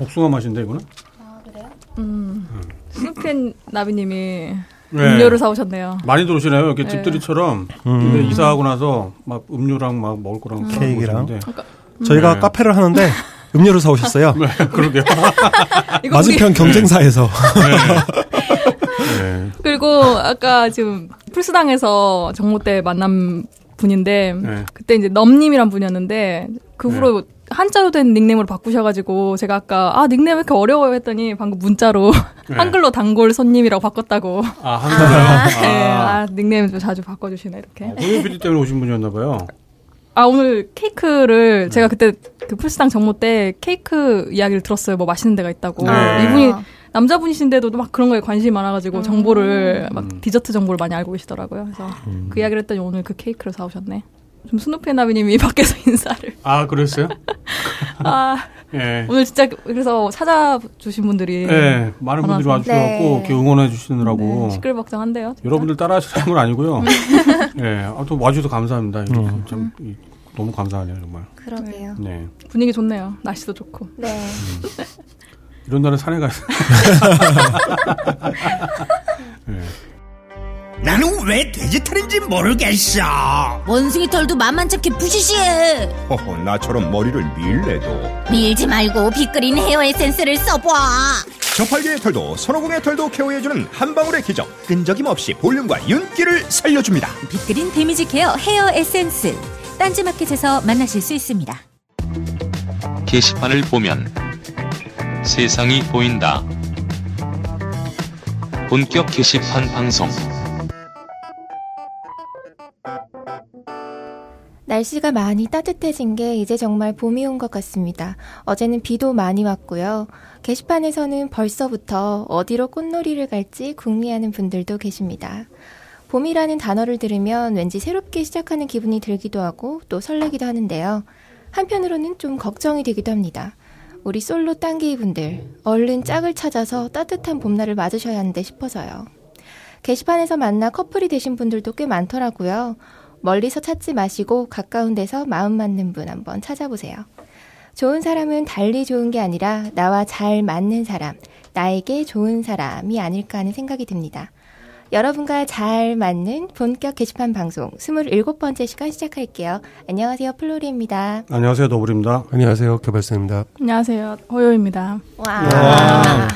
복숭아 맛인데 이거는? 음. 스누펜 나비님이 네. 음료를 사오셨네요. 많이 들어오시네요. 이렇게 네. 집들이처럼. 음. 근데 이사하고 나서 막 음료랑 막 먹을 거랑 케이크랑. 오시는데. 저희가 네. 카페를 하는데 음료를 사오셨어요. 네, 그러게요. 맞은편 경쟁사에서. 네. 그리고 아까 지금 풀스당에서 정모 때 만난 분인데 네. 그때 이제 넘님이란 분이었는데 그 후로 한자로 된 닉네임으로 바꾸셔가지고 제가 아까 아 닉네임 왜 이렇게 어려워요 했더니 방금 문자로 네. 한글로 단골 손님이라고 바꿨다고 아, 한국어요? 네, 아. 아, 닉네임 좀 자주 바꿔주시네 이렇게 고유 PD 때문에 오신 분이었나 봐요. 아 오늘 케이크를 네. 제가 그때 그 풀스당 정모 때 케이크 이야기를 들었어요 뭐 맛있는 데가 있다고 네. 이분이 남자분이신데도 막 그런 거에 관심이 많아가지고 음. 정보를 막 음. 디저트 정보를 많이 알고 계시더라고요. 그래서 그 이야기를 했더니 오늘 그 케이크를 사오셨네. 좀 스누페나비님이 밖에서 인사를. 아, 그랬어요? 아 예. 오늘 진짜 그래서 찾아주신 분들이 네, 많은 분들이. 와주셔갖고 네. 이렇게 응원해 주시느라고 네, 시끌벅적한데요. 진짜. 여러분들 따라하시는 건 아니고요. 예, 아무튼 와주셔서 감사합니다. 음. 참 이, 너무 감사하네요 정말. 그러게요. 네, 분위기 좋네요. 날씨도 좋고. 네. 이런 날은 산에 가요. 예. 나는 왜 돼지털인지 모르겠어. 원숭이 털도 만만찮게 부시시해. 허허, 나처럼 머리를 밀래도. 밀지 말고 빗그린 헤어 에센스를 써봐. 저팔계의 털도 손오공의 털도 care해주는 한 방울의 기적. 끈적임 없이 볼륨과 윤기를 살려줍니다. 빗그린 damage care hair 에센스. 딴지마켓에서 만나실 수 있습니다. 게시판을 보면 세상이 보인다. 본격 게시판 방송. 날씨가 많이 따뜻해진 게 이제 정말 봄이 온 것 같습니다. 어제는 비도 많이 왔고요. 게시판에서는 벌써부터 어디로 꽃놀이를 갈지 궁리하는 분들도 계십니다. 봄이라는 단어를 들으면 왠지 새롭게 시작하는 기분이 들기도 하고 또 설레기도 하는데요. 한편으로는 좀 걱정이 되기도 합니다. 우리 솔로 땅개이 분들, 얼른 짝을 찾아서 따뜻한 봄날을 맞으셔야 하는데 싶어서요. 게시판에서 만나 커플이 되신 분들도 꽤 많더라고요. 멀리서 찾지 마시고 가까운 데서 마음 맞는 분 한번 찾아보세요. 좋은 사람은 달리 좋은 게 아니라 나와 잘 맞는 사람, 나에게 좋은 사람이 아닐까 하는 생각이 듭니다. 여러분과 잘 맞는 본격 게시판 방송 27번째 시간 시작할게요. 안녕하세요. 플로리입니다. 안녕하세요, 더블입니다. 안녕하세요. 개발사입니다. 안녕하세요. 호요입니다. 와.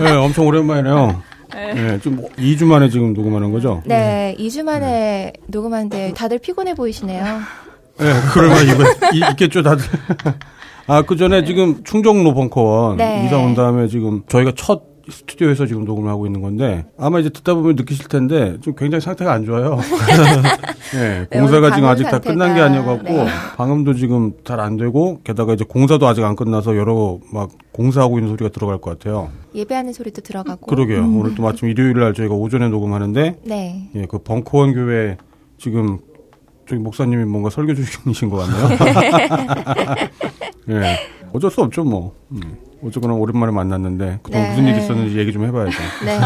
네, 엄청 오랜만이네요. 네. 네, 지금 2주 만에 지금 녹음하는 거죠? 네, 2주 만에 녹음하는데 다들 피곤해 보이시네요. 네, 그럴 만 이거 있겠죠, 다들. 아, 그 전에 지금 충정로 벙커원 네. 이사 온 다음에 지금 저희가 첫 스튜디오에서 지금 녹음을 하고 있는 건데 아마 이제 듣다 보면 느끼실 텐데 좀 굉장히 상태가 안 좋아요. 네, 네, 공사가 지금 아직 방음 다 끝난 게 상태가, 아니어갖고 네. 방음도 지금 잘 안 되고 게다가 이제 공사도 아직 안 끝나서 여러 막 공사하고 있는 소리가 들어갈 것 같아요. 예배하는 소리도 들어가고. 그러게요. 오늘 또 마침 일요일 날 저희가 오전에 녹음하는데 네. 예, 그 벙커원 교회 지금 저기 목사님이 뭔가 설교 중이신 것 같네요. 예, 어쩔 수 없죠 뭐. 음. 어쨌거나 오랜만에 만났는데 그동안 네. 무슨 일이 있었는지 얘기 좀 해봐야죠. 네.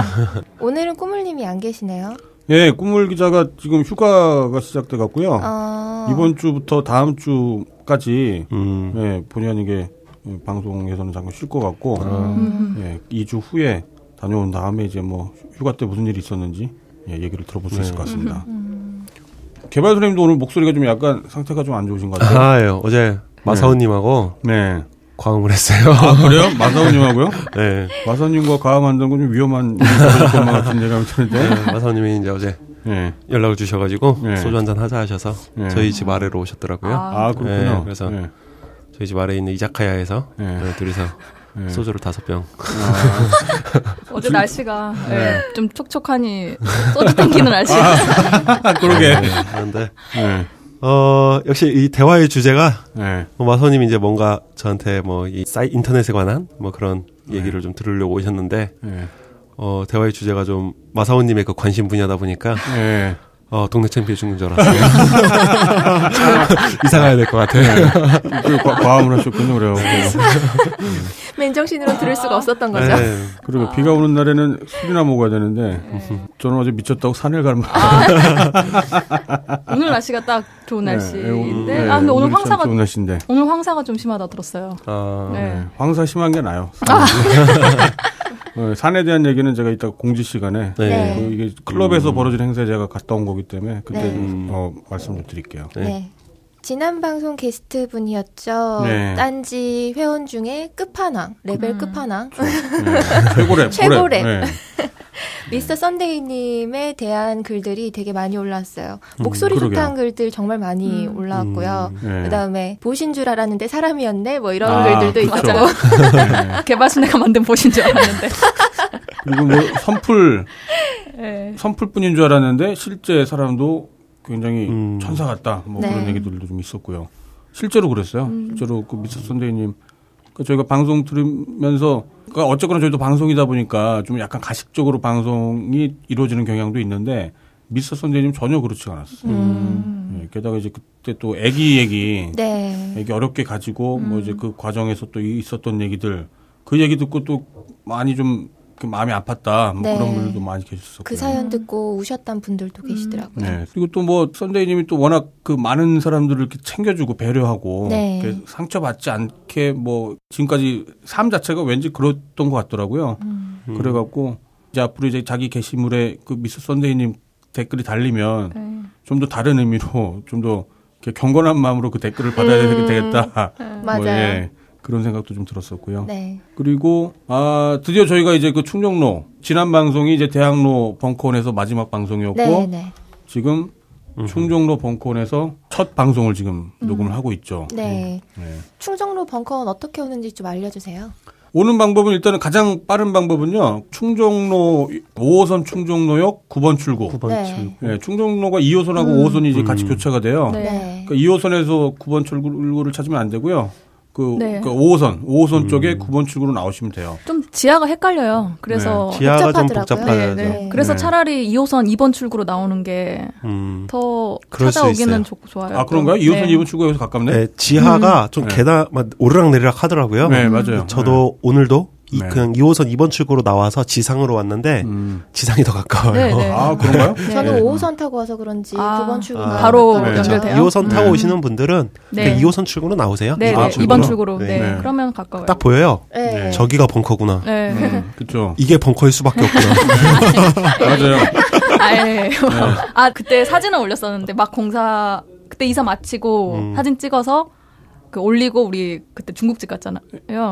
오늘은 꾸물님이 안 계시네요. 예, 꾸물 기자가 지금 휴가가 시작돼 갖고요. 어. 이번 주부터 다음 주까지 음. 예, 본의 아니게 예, 방송에서는 잠깐 쉴 것 같고 음. 예, 2주 후에 다녀온 다음에 이제 뭐 휴가 때 무슨 일이 있었는지 예, 얘기를 들어볼 수 있을 것 같습니다. 개발 선생님도 오늘 목소리가 좀 약간 상태가 좀 안 좋으신 것 같아요. 아, 예. 어제 마사오님하고 네. 과음을 했어요. 아, 그래요? 마사오님하고요? 네. 마사오님과 과음 한다는 건좀 위험한 것만 같은 예감이 드는데. 네, 마사오님이 이제 어제 네. 연락을 주셔가지고 네. 소주 한 잔 하자 하셔서 네. 저희 집 아래로 오셨더라고요. 아, 아, 그렇군요. 네, 그래서 네. 저희 집 아래에 있는 이자카야에서 네. 둘이서 네. 소주를 다섯 병. 어제 날씨가 예, 좀 촉촉하니 소주 땡기는 날씨. 아, 그러게. 그런데 네. 어 역시 이 대화의 주제가 네. 뭐 마사오님이 이제 뭔가 저한테 뭐 이 사이 인터넷에 관한 뭐 그런 얘기를 좀 들으려고 오셨는데 네. 어 대화의 주제가 좀 마사오님의 그 관심 분야다 보니까 네. 어, 동네 챔피언 죽는 줄 알았어요. 이사 가야 될 것 같아요. 그 과- 과음을 하셨군요, 그래요. 맨정신으로 들을 수가 없었던 거죠. 네. 그리고 비가 오는 날에는 술이나 먹어야 되는데 저는 어제 미쳤다고 산을 가면 오늘 날씨가 딱 좋은 네, 날씨인데 네, 아 근데 오늘 참 황사가 좋은 날씨인데 오늘 황사가 좀 심하다 들었어요. 아, 네. 네, 황사 심한 게 나요. 어, 산에 대한 얘기는 제가 이따 공지 시간에 네. 네. 그 이게 클럽에서 벌어진 행사에 제가 갔다 온 거기 때문에 그때 네. 좀, 어, 말씀 좀 드릴게요. 네. 네. 지난 방송 게스트 분이었죠. 네. 딴지 회원 중에 끝판왕, 레벨 음. 끝판왕. 네. 최고렙. 최고렙. 네. 미스터 썬데이님에 대한 글들이 되게 많이 올라왔어요. 목소리 그러게요. 좋다는 글들 정말 많이 음. 올라왔고요. 네. 그다음에 보신 줄 알았는데 사람이었네 뭐 이런 아, 글들도 그쵸. 있었고 네. 개발순애가 만든 보신 줄 알았는데. 그리고 뭐 선풀 네. 선풀뿐인 줄 알았는데 실제 사람도 굉장히 음. 천사 같다. 뭐 네. 그런 얘기들도 좀 있었고요. 실제로 그랬어요. 실제로 그 미스 선대님 그 저희가 방송 들으면서 그러니까 어쨌거나 저희도 방송이다 보니까 좀 약간 가식적으로 방송이 이루어지는 경향도 있는데 미스 선대님 전혀 그렇지 않았어요. 음. 네, 게다가 이제 그때 또 아기 얘기 네. 애기 어렵게 가지고 뭐 이제 그 과정에서 또 있었던 얘기들 그 얘기 듣고 또 많이 좀그 마음이 아팠다 뭐 네. 그런 분들도 많이 계셨었고 그 사연 듣고 우셨던 분들도 계시더라고요. 네. 그리고 또뭐 썬데이님이 또 워낙 그 많은 사람들을 이렇게 챙겨주고 배려하고 네. 상처받지 않게 뭐 지금까지 삶 자체가 왠지 그랬던 것 같더라고요. 음. 그래갖고 이제 앞으로 이제 자기 게시물에 그 미스 썬데이님 댓글이 달리면 네. 좀더 다른 의미로 좀 더 경건한 마음으로 그 댓글을 받아야 음. 되겠다. 맞아요. 뭐, 예, 그런 생각도 좀 들었었고요. 네. 그리고 아 드디어 저희가 이제 그 충정로 지난 방송이 이제 대학로 벙커원에서 마지막 방송이었고 네, 네. 지금 충정로 벙커원에서 첫 방송을 지금 녹음을 하고 있죠. 네. 네. 충정로 벙커원 어떻게 오는지 좀 알려주세요. 오는 방법은 일단은 가장 빠른 방법은요. 충정로 5호선 충정로역 9번 출구. 9번 네. 출. 네, 충정로가 2호선하고 음. 5호선이 이제 같이 음. 교차가 돼요. 네. 네. 그러니까 2호선에서 9번 출구를 찾으면 안 되고요. 그, 네. 그 5호선, 5호선 음. 쪽에 9번 출구로 나오시면 돼요. 좀 지하가 헷갈려요. 그래서 네. 지하가 좀 복잡하더라고요. 복잡하죠. 네, 네. 그래서 네. 차라리 2호선 2번 출구로 나오는 게 음. 더 찾아오기는. 좋, 좋아요. 아, 그런가요? 2호선, 네. 2번 출구가 여기서 가깝네? 네, 지하가 좀 네. 계단 막 오르락 내리락 하더라고요. 네, 맞아요. 저도 오늘도 이 네. 그냥 2호선 2번 출구로 나와서 지상으로 왔는데 음. 지상이 더 가까워요. 네, 네. 아, 그런가요? 네. 저는 네. 5호선 타고 와서 그런지 아, 9번 출구가 아, 바로 네. 연결돼요. 2호선 타고 네. 오시는 분들은 네. 그냥 2호선 출구로 나오세요. 네, 아, 네. 출구로? 2번 출구로. 네. 네. 그러면 가까워요. 딱 보여요. 네. 네. 저기가 벙커구나. 네. 음, 그쵸. 이게 벙커일 수밖에 없구나. 맞아요. 아 예. 아 그때 사진을 올렸었는데 막 공사 그때 이사 마치고 음. 사진 찍어서 그 올리고 우리 그때 중국집 갔잖아요.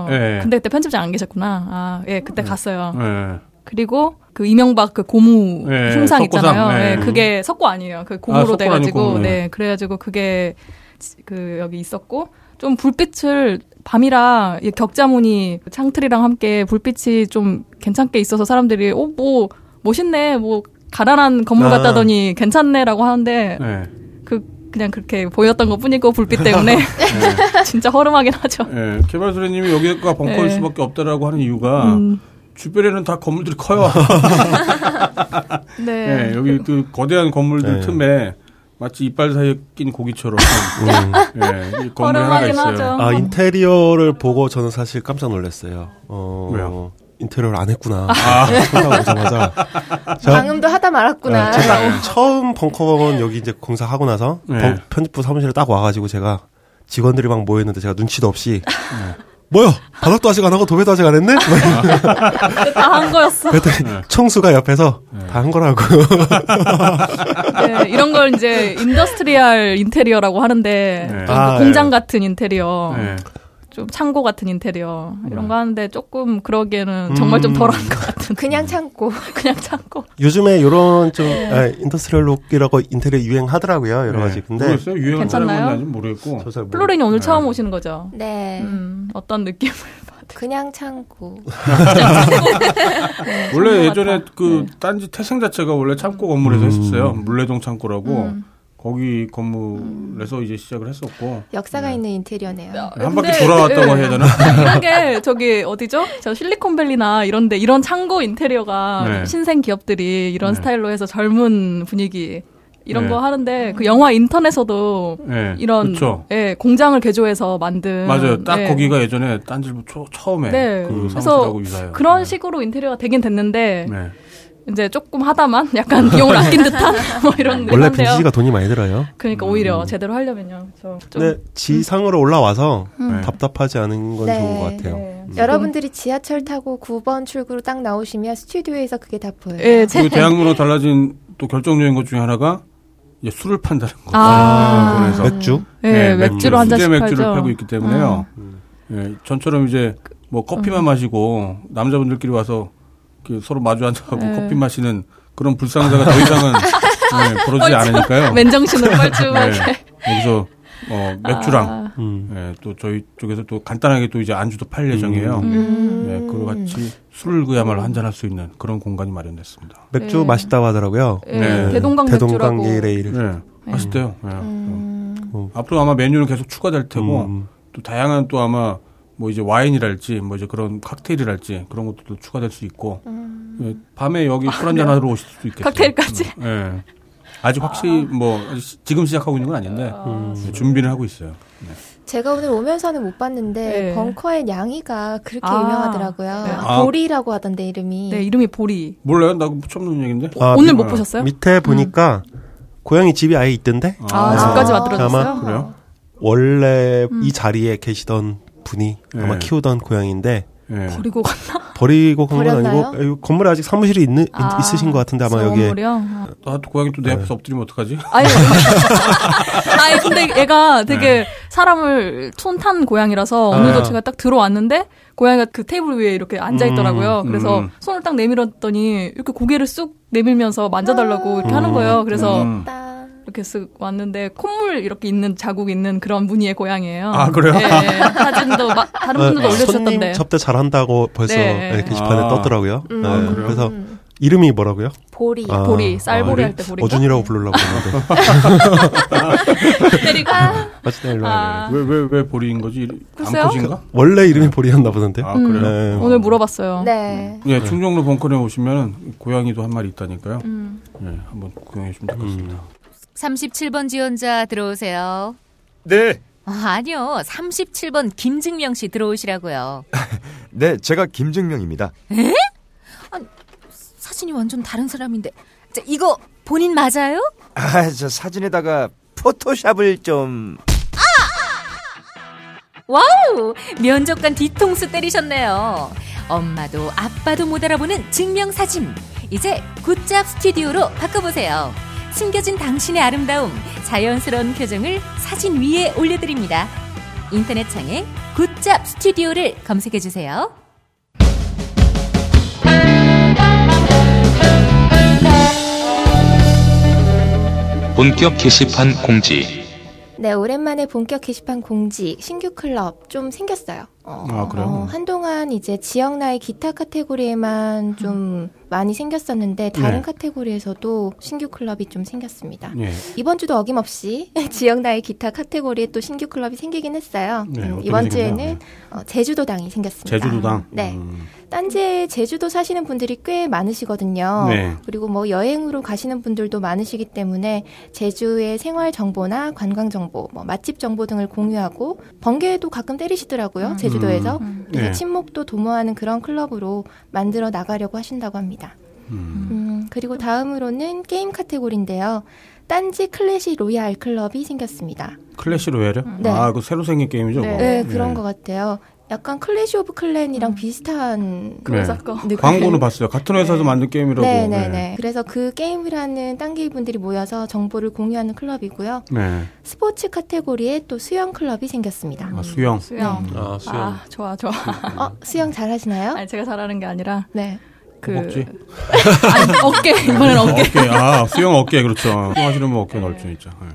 네. 근데 그때 편집장 안 계셨구나. 아, 예, 그때 갔어요. 네. 그리고 그 이명박 그 고무 네, 흉상 있잖아요. 네. 예, 그게 석고 아니에요. 그 아, 고무로 석고 돼가지고 아니고, 네. 네, 그래 가지고 그게 지- 그 여기 있었고 좀 불빛을 밤이라 이 격자무늬 창틀이랑 함께 불빛이 좀 괜찮게 있어서 사람들이 어뭐 멋있네 뭐 가난한 건물 아. 같다더니 괜찮네라고 하는데 네. 그 그냥 그렇게 보였던 것 뿐이고 불빛 때문에 진짜 허름하긴 하죠. 네. 개발소리님이 여기가 벙커일 네. 수밖에 없다라고 하는 이유가 음, 주변에는 다 건물들이 커요. 네. 네, 여기 그 거대한 건물들 네. 틈에 마치 이빨 사이에 낀 고기처럼 음. 네, 이 건물이 하나가 허름하긴 있어요. 하죠. 아 인테리어를 보고 저는 사실 깜짝 놀랐어요. 어, 왜요? 인테리어를 안 했구나. 아. 오자마자 방음도 하다 말았구나. 네, 제가 처음 벙커원 여기 이제 공사하고 나서 네. 벙- 편집부 사무실에 딱 와가지고 제가 직원들이 막 모였는데 제가 눈치도 없이 네. 뭐야 바닥도 아직 안 하고 도배도 아직 안 했네? 다 한 거였어. 그랬더니 네. 총수가 옆에서 다 한 거라고. 네, 이런 걸 이제 industrial 인테리어라고 하는데 네. 좀 아, 공장 네. 같은 인테리어, 네. 좀 창고 같은 인테리어 이런 네. 거 하는데 조금 그러기에는 정말 좀 음. 덜한 것 같은 그냥 창고. 그냥 창고. 요즘에 요런 좀 아, industrial look이라고 인테리어 유행하더라고요 여러 가지. 네. 근데 모르겠어요. 유행을 괜찮나요? 모르겠고. 저잘 플로렌이 오늘 네. 처음 오시는 거죠. 네. 음, 어떤 느낌을? 그냥 창고. 원래 예전에. 그 딴지 태생 자체가 원래 창고 건물에서 음. 했었어요. 물레동 창고라고 음. 거기 건물에서 이제 시작을 했었고 역사가 네. 있는 인테리어네요. 한 바퀴 돌아왔다고 예. 해야 되나? 이게 저기 어디죠? 저 실리콘밸리나 이런데 이런 창고 인테리어가 네. 신생 기업들이 이런 네. 스타일로 해서 젊은 분위기 이런 네. 거 하는데 그 영화 인턴에서도 예. 이런. 예, 공장을 개조해서 만든 맞아요. 딱 예. 거기가 예전에 딴질보 초, 처음에 네. 그 그래서 사무실하고 유사해요. 그런 네. 식으로 인테리어가 되긴 됐는데 네. 이제 조금 하다만 약간 비용을 아낀 듯한 뭐 이런 원래. 빈티지가 돈이 많이 들어요. 그러니까 오히려 제대로 하려면요. 좀 근데 지상으로 올라와서 네. 답답하지 않은 건 네. 좋은 것 같아요. 네. 여러분들이 지하철 타고 9번 출구로 딱 나오시면 스튜디오에서 그게 다 보여요. 예, 제, 그리고 대학문으로 달라진 또 결정적인 것 중에 하나가 이제 술을 판다는 거. 아. 그래서 맥주? 예, 네, 맥주로 한 잔씩 맥주를 팔죠. 팔고 있기 때문에요. 예, 전처럼 이제 뭐 커피만 마시고 남자분들끼리 와서 서로 마주 앉아가지고 네. 커피 마시는 그런 불상사가 더 이상은 예, 벌어지지 않으니까요. 맨정신으로 뻘쭘하게. 네, 여기서 어, 맥주랑 아, 음. 예, 또 저희 쪽에서 또 간단하게 또 이제 안주도 팔 예정이에요. 음. 예, 그거 같이 술을 그야말로 한잔 할 수 있는 그런 공간이 마련됐습니다. 맥주 네. 맛있다고 하더라고요. 예, 네. 대동강 대동강 맥주라고. 레일. 네, 맛있대요. 예. 음. 어. 앞으로 아마 메뉴는 계속 추가될 테고 음. 또 다양한 또 아마 뭐 이제 와인이랄지 뭐 이제 그런 칵테일이랄지 그런 것도 추가될 수 있고 예, 밤에 여기 술 한잔 하러 오실 수도 있겠어요. 칵테일까지? 음, 예. 아직 확실히 뭐 시- 지금 시작하고 있는 건 아닌데 예, 준비는 하고 있어요. 네. 제가 오늘 오면서는 못 봤는데 네. 벙커의 냥이가 그렇게 아. 유명하더라고요. 네. 아. 보리라고 하던데 이름이. 네, 이름이 보리. 몰라요? 나 처음 듣는 얘기인데. 아, 오늘 밑- 못 보셨어요? 밑에 보니까 고양이 집이 아예 있던데 아, 집까지 아. 만들어졌어요? 아마 그래요? 원래 이 자리에 계시던 분이 네. 아마 키우던 고양인데 예. 버리고 갔나? 버리고 간 건? 아니고 여기 건물에 아직 사무실이 있는 아, 있으신 것 같은데 아마 여기에? 아. 아, 또 고양이 또 내 앞에서 엎드리면 어떡하지? 아니, 아니 근데 얘가 되게 사람을 촌탄 고양이라서 오늘도 아. 제가 딱 들어왔는데 고양이가 그 테이블 위에 이렇게 앉아 있더라고요. 음, 그래서 음. 손을 딱 내밀었더니 이렇게 고개를 쑥 내밀면서 만져달라고 이렇게 하는 거예요. 그래서 음. 따. 이렇게 쓱 왔는데 콧물 이렇게 있는 자국 있는 그런 무늬의 고양이에요. 아, 그래요? 예, 예. 사진도 마- 다른 분들도 어, 올려주셨던데. 손님 접대 잘한다고 벌써 네. 네, 게시판에 아. 떴더라고요. 음. 네, 아, 그래요? 그래서 음. 이름이 뭐라고요? 보리. 아. 보리, 쌀보리 아, 할 때 보리인가? 어준이라고 부르려고 했는데 때리고. 어쨌든 일로 아. 와요. 왜, 왜, 왜 보리인 거지? 글쎄요? 암컷인가? 원래 이름이 보리였나 보던데. 아, 음, 그래요? 네. 오늘 물어봤어요. 네. 예, 충정로 벙커에 오시면 고양이도 한 마리 있다니까요. 음. 예, 한번 구경해 주시면 될 것 같습니다. 37번 지원자 들어오세요. 네, 아, 아니요. 37번 김증명 씨 들어오시라고요. 네, 제가 김증명입니다. 사진이 완전 다른 사람인데. 자, 이거 본인 맞아요? 아, 저 사진에다가 포토샵을 좀 와우! 면접관 뒤통수 때리셨네요. 엄마도 아빠도 못 알아보는 증명사진. 이제 굿잡 스튜디오로 바꿔보세요. 숨겨진 당신의 아름다움, 자연스러운 표정을 사진 위에 올려드립니다. 인터넷 창에 굿잡 스튜디오를 검색해주세요. 본격 게시판 공지. 네, 오랜만에 본격 게시판 공지 신규 클럽 좀 생겼어요. 어, 아, 그래요? 어, 한동안 이제 지역 나이 기타 카테고리에만 좀 많이 생겼었는데 다른 네. 카테고리에서도 신규 클럽이 좀 생겼습니다. 예. 이번 주도 어김없이 지역 나이 기타 카테고리에 또 신규 클럽이 생기긴 했어요. 네, 음, 이번? 주에는 어, 제주도당이 생겼습니다. 제주도당. 네. 음. 딴지에 제주도 사시는 분들이 꽤 많으시거든요. 네. 그리고 뭐 여행으로 가시는 분들도 많으시기 때문에 제주의 생활 정보나 관광 정보, 뭐 맛집 정보 등을 공유하고 번개도 가끔 때리시더라고요. 제주 도에서. 음. 그래서 네. 친목도 도모하는 그런 클럽으로 만들어 나가려고 하신다고 합니다. 음. 음, 그리고 다음으로는 게임 카테고리인데요. 딴지 클래시 로얄 클럽이 생겼습니다. 클래시 로얄이요? 네. 아, 그 새로 생긴 게임이죠? 네. 네, 예. 그런 것 같아요. 약간 클래시 오브 클랜이랑 비슷한 네. 거. 느낌. 광고는 봤어요. 같은 회사에서 만든 게임이라고. 네, 네, 네. 그래서 그 게임이라는 딴지 분들이 모여서 정보를 공유하는 클럽이고요. 네. 스포츠 카테고리에 또 수영 클럽이 생겼습니다. 아, 수영. 수영. 아, 수영. 아, 좋아, 좋아. 어, 수영 잘 하시나요? 아니, 제가 잘하는 게 아니라, 네. 그. 먹지? 아니, 어깨. 이번엔 어깨. 어깨. 아, 수영 어깨, 그렇죠. 수영하시는 분 어깨 넓죠, 진짜. 네.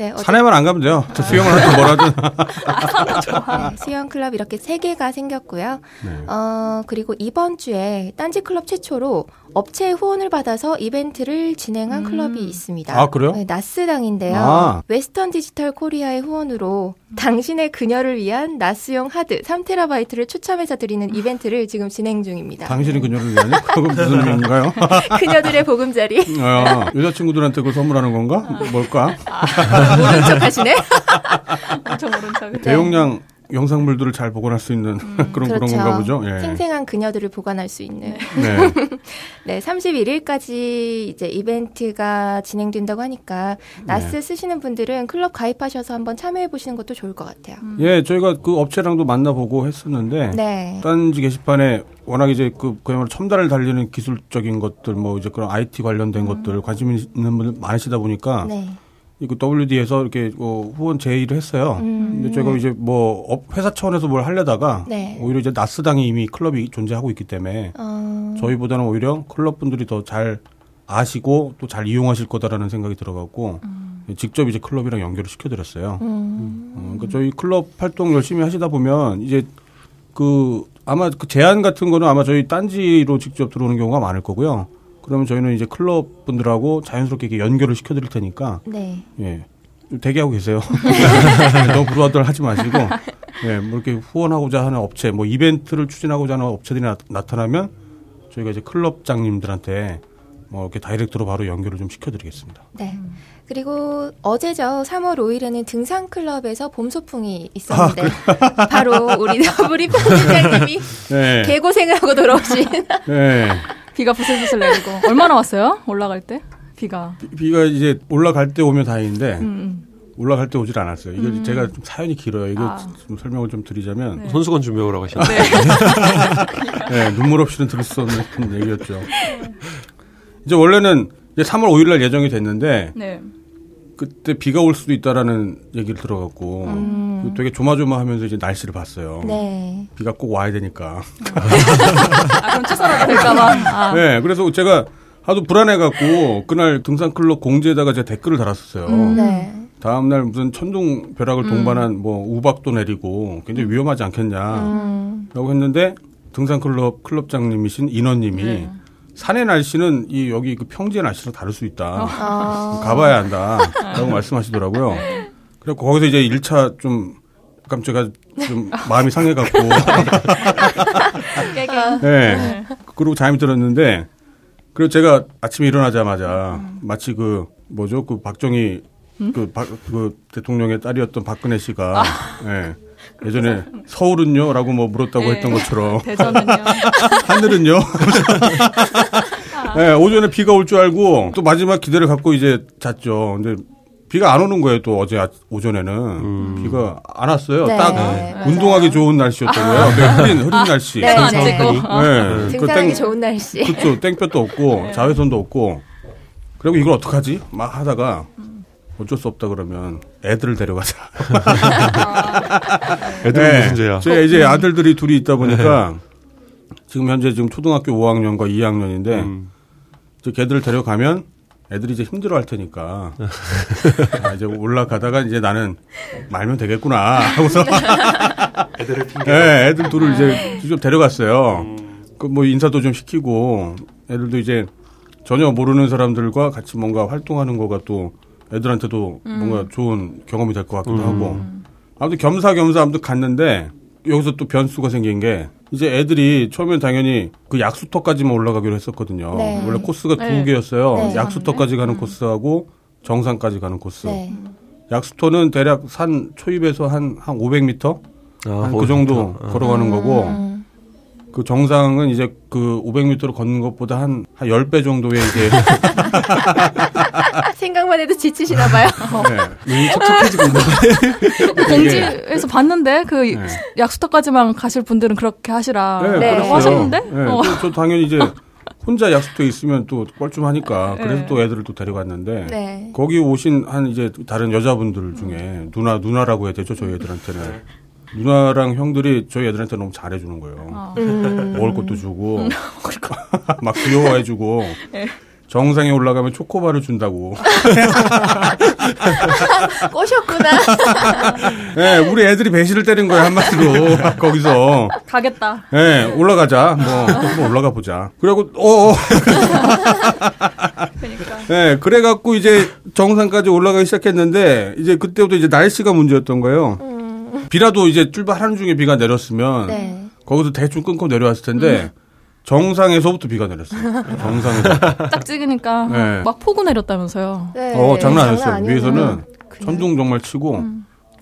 네, 산에만 안 가면 돼요. 저 수영을 하든 뭐라든. 네, 수영 클럽 이렇게 세 개가 생겼고요. 네. 어, 그리고 이번 주에 딴지 클럽 최초로 업체 후원을 받아서 이벤트를 진행한 클럽이 있습니다. 아, 그래요? 네, NAS당인데요. 아. 웨스턴 디지털 코리아의 후원으로 당신의 그녀를 위한 NAS용 하드 3테라바이트를 추첨해서 드리는 이벤트를 지금 진행 중입니다. 당신이 그녀를 위하니? 그거 무슨 의미인가요? 그녀들의 보금자리. 어, 여자친구들한테 그걸 선물하는 건가? 뭘까? 모른 척 하시네? 엄청 모른 척. 대용량 영상물들을 잘 보관할 수 있는 그런 그런 그렇죠. 건가 보죠. 예. 생생한 그녀들을 보관할 수 있는. 네. 네, 31일까지 이제 이벤트가 진행된다고 하니까 나스 네. 쓰시는 분들은 클럽 가입하셔서 한번 참여해 보시는 것도 좋을 것 같아요. 예, 저희가 그 업체랑도 만나보고 했었는데 네. 딴지 게시판에 워낙 이제 그 그야말로 첨단을 달리는 기술적인 것들 뭐 이제 그런 IT 관련된 것들 관심 있는 분들 많으시다 보니까 음. 네. 이그 WD에서 이렇게 어, 후원 제의를 했어요. 음. 근데 저희가 이제 뭐 업- 회사 차원에서 뭘 하려다가 네. 오히려 이제 NAS당이 이미 클럽이 존재하고 있기 때문에 어, 저희보다는 오히려 클럽 분들이 더 잘 아시고 또 잘 이용하실 거다라는 생각이 들어갖고 직접 이제 클럽이랑 연결을 시켜드렸어요. 음. 어, 그러니까 저희 클럽 활동 열심히 하시다 보면 이제 그 아마 그 제안 같은 거는 아마 저희 딴지로 직접 들어오는 경우가 많을 거고요. 그러면 저희는 이제 클럽 분들하고 자연스럽게 이렇게 연결을 시켜드릴 테니까 네. 예. 좀 대기하고 계세요. 너무 불화들 하지 마시고, 예, 뭐 이렇게 후원하고자 하는 업체, 뭐 이벤트를 추진하고자 하는 업체들이 나, 타나면 저희가 이제 클럽장님들한테 뭐 이렇게 다이렉트로 바로 연결을 좀 시켜드리겠습니다. 네. 그리고 어제죠. 3월 5일에는 등산 클럽에서 봄 소풍이 있었는데 바로 우리 우리 편집장님이 네. 개고생을 하고 돌아오신 네. 비가 부슬부슬 내리고. 얼마나 왔어요? 올라갈 때? 비가. 비- 비가 이제 올라갈 때 오면 다행인데 음. 올라갈 때 오질 않았어요. 이게 제가 좀 사연이 길어요. 이거 아. 좀 설명을 좀 드리자면 손수건 준비하라고 하시는데. 네, 눈물 없이는 들을 수 없는 얘기였죠. 이제 원래는 이제 3월 5일 날 예정이 됐는데 네. 그때 비가 올 수도 있다라는 얘기를 들어갖고 음. 되게 조마조마하면서 이제 날씨를 봤어요. 네. 비가 꼭 와야 되니까. 아, 그럼 취소라도 될까봐. 아. 네, 그래서 제가 하도 불안해갖고 그날 등산 클럽 공지에다가 제가 댓글을 달았었어요. 네. 다음날 무슨 천둥 벼락을 동반한 뭐 우박도 내리고 굉장히 위험하지 않겠냐. 음. 라고 했는데 등산 클럽 클럽장님이신 인원님이 네. 산의 날씨는 이 여기 그 평지의 날씨랑 다를 수 있다. 어, 가봐야 한다라고 말씀하시더라고요. 그래서 거기서 이제 1차 좀 깜짝아 좀 마음이 상해갖고 네. 그리고 잠이 들었는데 그리고 제가 아침에 일어나자마자 마치 그 뭐죠 그 박정희 그, 박, 그 대통령의 딸이었던 박근혜 씨가 예. 예전에 서울은요라고 뭐 물었다고 네. 했던 것처럼 대전은요. 하늘은요. 네, 오전에 비가 올 줄 알고 또 마지막 기대를 갖고 이제 잤죠. 근데 비가 안 오는 거예요. 또 어제 아- 오전에는 비가 안 왔어요. 네, 딱 맞아요. 운동하기 좋은 날씨였던 거예요. 네, 흐린 흐린 날씨. 네, 안 네. 찍고. 네, 그 등산하기 땡- 좋은 날씨. 그렇죠. 땡볕도 없고 자외선도 없고. 그리고 이걸 어떡하지? 막 하다가 어쩔 수 없다 그러면 애들을 데려가자. 애들은 네. 무슨 죄야? 제가 이제 아들들이 둘이 있다 보니까 지금 현재 지금 초등학교 5학년과 2학년인데 음. 이제 걔들을 데려가면 애들이 이제 힘들어 할 테니까 아, 이제 올라가다가 이제 나는 말면 되겠구나 하고서 애들을 핑계. 네, 애들 둘을 이제 직접 데려갔어요. 그뭐 인사도 좀 시키고 애들도 이제 전혀 모르는 사람들과 같이 뭔가 활동하는 거가 또 애들한테도 뭔가 좋은 경험이 될 것 같기도 하고 아무튼 겸사겸사 아무튼 갔는데 여기서 또 변수가 생긴 게 이제 애들이 처음엔 당연히 그 약수터까지만 올라가기로 했었거든요. 네. 원래 코스가 두 네. 개였어요. 네. 약수터까지 가는 코스하고 정상까지 가는 코스. 네. 약수터는 대략 산 초입에서 한, 한 500m? 아, 한그 거기 정도. 어. 걸어가는 거고, 음. 그 정상은 이제 그 500m로 걷는 것보다 한, 한 10배 정도의 이제, 생각만 해도 지치시나 봐요. 네. 촉촉해지고 있는데. 공지에서 봤는데 그 네. 약수터까지만 가실 분들은 그렇게 하시라 네, 네. 그랬어요. 하셨는데 네, 어. 저, 저 당연히 이제 혼자 약수터에 있으면 또 뻘쭘하니까 그래서 네. 또 애들을 또 데려갔는데 네. 거기 오신 한 이제 다른 여자분들 중에 누나 누나라고 해야 되죠 저희 애들한테는 누나랑 형들이 저희 애들한테 너무 잘해주는 거예요. 어. 음. 먹을 것도 주고 막 귀여워해주고 정상에 올라가면 초코바를 준다고. 꼬셨구나. 예, 우리 애들이 배신을 때린 거예요, 한마디로. 거기서. 가겠다. 예, 올라가자. 뭐, 뭐 올라가 보자. 그리고, 어, 어. 그러니까. 예, 그래갖고 이제 정상까지 올라가기 시작했는데, 이제 그때부터 이제 날씨가 문제였던 거예요. 비라도 이제 출발하는 중에 비가 내렸으면, 네. 거기서 대충 끊고 내려왔을 텐데, 정상에서부터 비가 내렸어요. 정상에서. 딱 찍으니까 네. 막 폭우 내렸다면서요. 네. 어, 장난 아니었어요. 아니었네요. 위에서는 그냥. 천둥 정말 치고,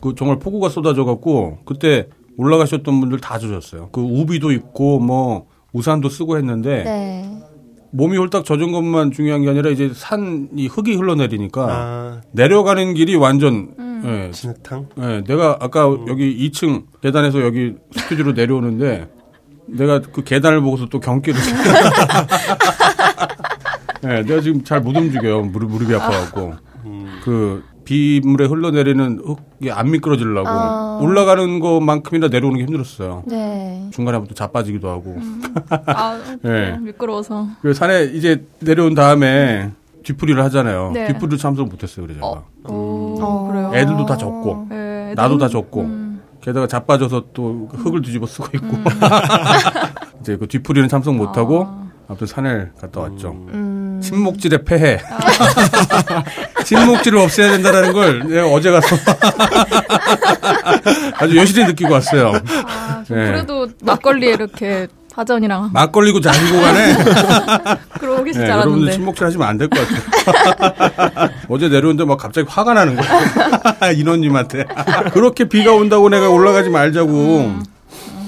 그 정말 폭우가 쏟아져 갖고, 그때 올라가셨던 분들 다 젖었어요. 그 우비도 있고, 뭐, 우산도 쓰고 했는데, 네. 몸이 홀딱 젖은 것만 중요한 게 아니라 이제 산이 흙이 흘러내리니까, 아, 내려가는 길이 완전, 예, 진흙탕? 예, 내가 아까 여기 2층 계단에서 여기 스튜디오로 내려오는데, 내가 그 계단을 보고서 또 경기를. 예, 내가 지금 잘 못 움직여요. 무릎, 무릎이 아파갖고. 그 비물에 흘러내리는 흙이 안 미끄러지려고 아. 올라가는 것만큼이나 내려오는 게 힘들었어요. 네. 중간에 한번 또 자빠지기도 하고. 아, 네. 미끄러워서. 그 산에 이제 내려온 다음에 뒤풀이를 하잖아요. 네. 뒤풀이를 참석 못했어요, 그래서. 어. 오, 어. 그래요. 애들도 다 젖고, 네, 나도 애들은- 다 젖고, 음. 게다가 자빠져서 또 흙을 뒤집어 쓰고 있고. 이제 그 뒤풀이는 참석 못하고, 아. 아무튼 산을 갔다 왔죠. 음. 침묵질의 폐해. 침묵질을 없애야 된다라는 걸 내가 어제 가서 아주 여실히 느끼고 왔어요. 아, 좀 네. 그래도 막걸리에 이렇게 사전이랑 막걸리고 자시고 가네. 그러고 계시지 네, 여러분들 않았는데. 침묵질 하시면 안 될 것 같아요. 어제 내려오는데 막 갑자기 화가 나는 거야. 인원님한테. 그렇게 비가 온다고 내가 올라가지 말자고. 음.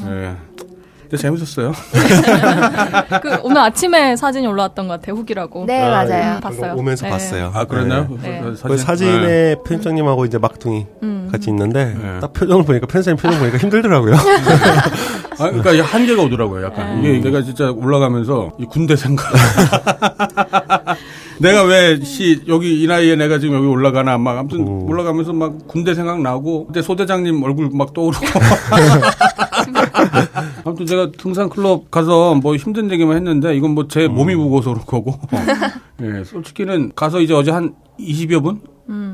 네. 근데 재밌었어요. 그 오늘 아침에 사진이 올라왔던 것 같아요. 후기라고. 네, 아, 맞아요. 예. 봤어요. 오면서 네. 봤어요. 아, 그랬나요? 네. 그 사진 에 편집장님하고 이제 막둥이 음. 같이 있는데 네. 딱 표정을 보니까 편집장님 표정 보니까 힘들더라고요. 아, 그러니까 이 한계가 오더라고요. 약간 이게 내가 진짜 올라가면서 이 군대 생각. 내가 왜 시 여기 이 나이에 내가 지금 여기 올라가나 막 아무튼 오. 올라가면서 막 군대 생각 나고 그때 소대장님 얼굴 막 떠오르고. 아무튼 제가 등산 클럽 가서 뭐 힘든 얘기만 했는데 이건 뭐 제 몸이 무거워서 그런 거고. 예, 솔직히는 가서 이제 어제 한 20여 분?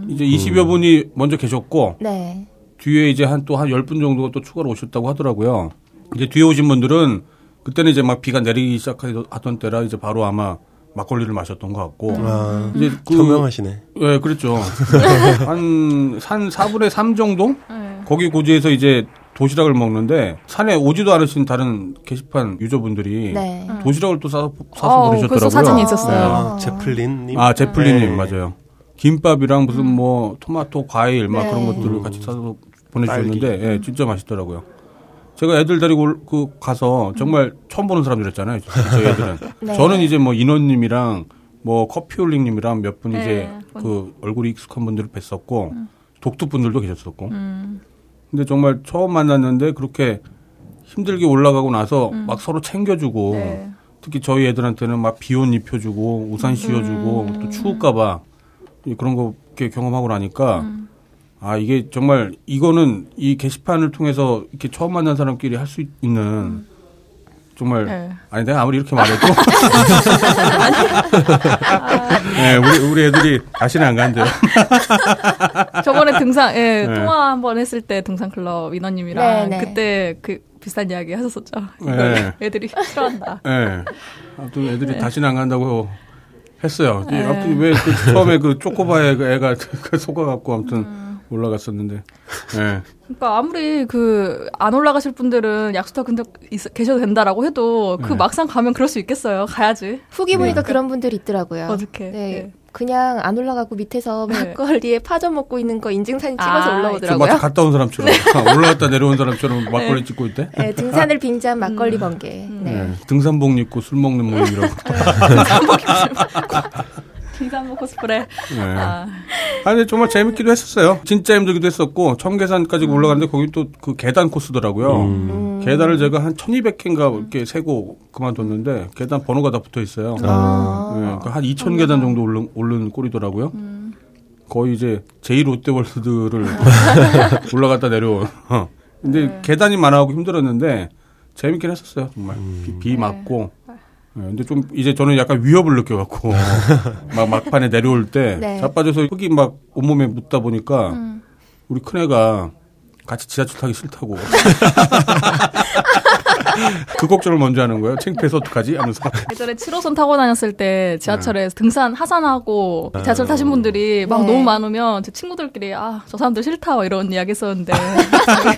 이제 20여 분이 먼저 계셨고 네. 뒤에 이제 한또한 10분 정도가 또 추가로 오셨다고 하더라고요. 이제 뒤에 오신 분들은 그때는 이제 막 비가 내리기 시작하던 때라 이제 바로 아마 막걸리를 마셨던 것 같고. 아, 이제 그, 현명하시네. 예, 그랬죠. 한, 산 4분의 3 정도? 네. 거기 고지에서 이제 도시락을 먹는데 산에 오지도 않으신 다른 게시판 유저분들이 네. 도시락을 또 싸서, 싸서 어, 보내셨더라고요. 그래서 사진이 있었어요. 아, 제플린님. 아, 제플린님, 네. 맞아요. 김밥이랑 무슨 뭐 토마토, 과일 막 네. 그런 것들을 같이 사서 보내주셨는데, 예, 진짜 맛있더라고요. 제가 애들 데리고 올- 그 가서 정말 처음 보는 사람들이었잖아요. 저희 애들은. 네. 저는 이제 뭐 인원님이랑 뭐 커피홀링님이랑 몇분 네, 이제 분. 그 얼굴이 익숙한 분들을 뵀었고 독특 분들도 계셨었고. 음. 근데 정말 처음 만났는데 그렇게 힘들게 올라가고 나서 막 서로 챙겨주고 네. 특히 저희 애들한테는 막 비옷 입혀주고 우산 씌워주고 또 추울까봐 그런 거 이렇게 경험하고 나니까 아 이게 정말 이거는 이 게시판을 통해서 이렇게 처음 만난 사람끼리 할 수 있는 정말 네. 아니 내가 아무리 이렇게 말해도 네, 우리 우리 애들이 다시는 안 간대요. 저번에 등산, 예, 네. 통화 한 번 했을 때 등산 클럽 인원님이랑 네, 네. 그때 그 비슷한 이야기 하셨었죠. 네. 애들이 싫어한다. 예. 아무튼 애들이 다시는 안 간다고 했어요. 이 네. 아무튼 왜그 처음에 그 초코바에 그 애가 그 속아갖고 아무튼 음. 올라갔었는데. 예. 그러니까 아무리 그 안 올라가실 분들은 약수터 있- 계셔도 된다라고 해도 그 네. 막상 가면 그럴 수 있겠어요. 가야지. 후기 보니까 네. 그런 분들이 있더라고요. 어떡해. 네. 네. 그냥 안 올라가고 밑에서 네. 막걸리에 파전 먹고 있는 거 인증사진 찍어서 아, 저 올라오더라고요. 마치 갔다 온 사람처럼 올라갔다 내려온 사람처럼 막걸리 찍고 있대. 네, 등산을 빈잔 막걸리 번개. 네. 예. 등산복 입고 술 먹는 모임이라고. 등산복 코스프레. 예. 아, 아니 정말 재밌기도 했었어요. 진짜 힘들기도 했었고 청계산까지 올라갔는데 거기 또 그 계단 코스더라고요. 음. 계단을 제가 한 1200개인가 이렇게 세고 그만뒀는데 계단 번호가 다 붙어 있어요. 아. 예, 그러니까 한 2,000계단 정도 오른, 오른 꼴이더라고요. 거의 이제 제2 롯데월드를 올라갔다 내려온. 어. 근데 계단이 많아가고 힘들었는데 재밌긴 했었어요. 정말 비, 비 맞고 예, 근데 좀 이제 저는 약간 위협을 느껴갖고 막 막판에 내려올 때 네. 자빠져서 흙이 막 온몸에 묻다 보니까 음. 우리 큰애가 같이 지하철 타기 싫다고 그 걱정을 먼저 하는 거예요. 창피해서 어떡하지? 하면서 예전에 7호선 타고 다녔을 때 지하철에서 등산 하산하고 지하철 타신 분들이 막 네. 너무 많으면 제 친구들끼리 아 저 사람들 싫다 이런 이야기 했었는데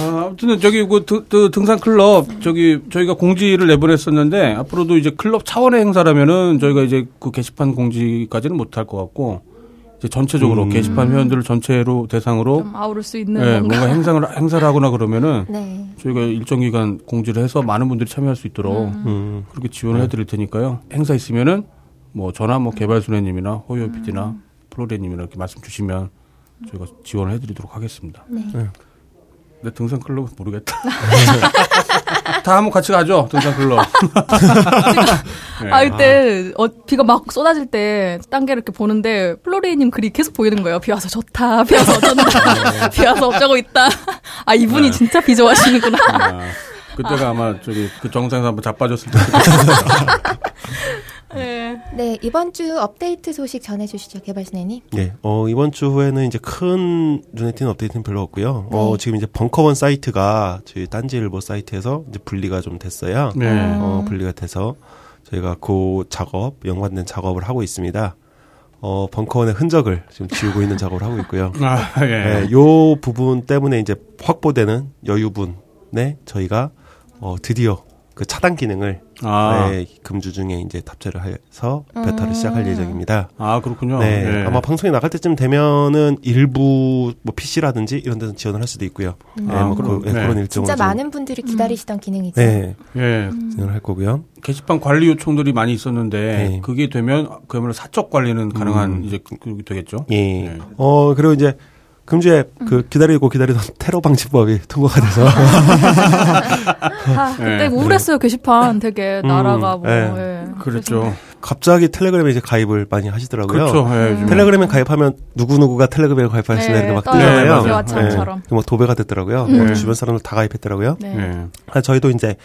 아, 아무튼 저기 그 드- 드- 등산 클럽 저기 저희가 공지를 내보냈었는데 앞으로도 이제 클럽 차원의 행사라면은 저희가 이제 그 게시판 공지까지는 못할 것 같고 전체적으로 음. 게시판 회원들을 전체로 대상으로 좀 아우를 수 있는 예, 뭔가 뭔가 행사를 행사를 하거나 그러면은 네. 저희가 일정 기간 공지를 해서 많은 분들이 참여할 수 있도록 음. 그렇게 지원을 해드릴 테니까요. 행사 있으면은 뭐 전화 뭐 개발순애님이나 호요 PD나 플로레님이나 이렇게 말씀 주시면 저희가 지원을 해드리도록 하겠습니다. 네. 내 등산 클럽은 모르겠다. 다 한번 같이 가죠 등산 클럽. 네. 아 이때 어, 비가 막 쏟아질 때 딴게 이렇게 보는데 플로리님 글이 계속 보이는 거예요. 비 와서 좋다, 비 와서 어쩐다, 비 와서 어쩌고 있다. 아 이분이 네. 진짜 비 좋아하시는구나. 아, 그때가 아 마 저기 그 정상에서 한번 자빠졌을 때. 네. 네, 이번 주 업데이트 소식 전해주시죠, 개발순애님. 네, 어, 이번 주 후에는 이제 큰 눈에 띄는 업데이트는 별로 없고요. 어, 네. 지금 이제 벙커원 사이트가 저희 딴지일보 사이트에서 이제 분리가 좀 됐어요. 네. 어, 분리가 돼서 저희가 그 작업, 연관된 작업을 하고 있습니다. 어, 벙커원의 흔적을 지금 지우고 있는 작업을 하고 있고요. 아 예. 네, 요 부분 때문에 이제 확보되는 여유분에 저희가 어, 드디어 그 차단 기능을 아, 네, 금주 중에 이제 탑재를 해서 베타를 시작할 예정입니다. 아 그렇군요. 네, 예. 아마 방송이 나갈 때쯤 되면은 일부 뭐 PC라든지 이런 데서 지원을 할 수도 있고요. 네, 아, 뭐 그럼, 그, 네, 네. 그런 일정으로 진짜 좀, 많은 분들이 기다리시던 기능이죠. 네, 예. 진행을 할 거고요. 게시판 관리 요청들이 많이 있었는데 네. 그게 되면 그야말로 사적 관리는 가능한 음. 이제 그- 그게 되겠죠. 예. 네. 어 그리고 이제 금주에 그 기다리고 기다리던 테러 방지법이 통과가 돼서 아, 그때 네. 우울했어요 게시판 되게 음, 나라가 뭐. 네. 예. 그랬죠. 갑자기 텔레그램에 이제 가입을 많이 하시더라고요. 그렇죠. 예, 음. 요즘에. 텔레그램에 가입하면 누구 누구가 텔레그램에 가입하시나 네, 이렇게 막 떠요. 네, 뜨잖아요. 맞아요. 왓챠처럼. 뭐 도배가 됐더라고요. 음. 뭐 주변 사람들 다 가입했더라고요. 네. 예. 아, 저희도 이제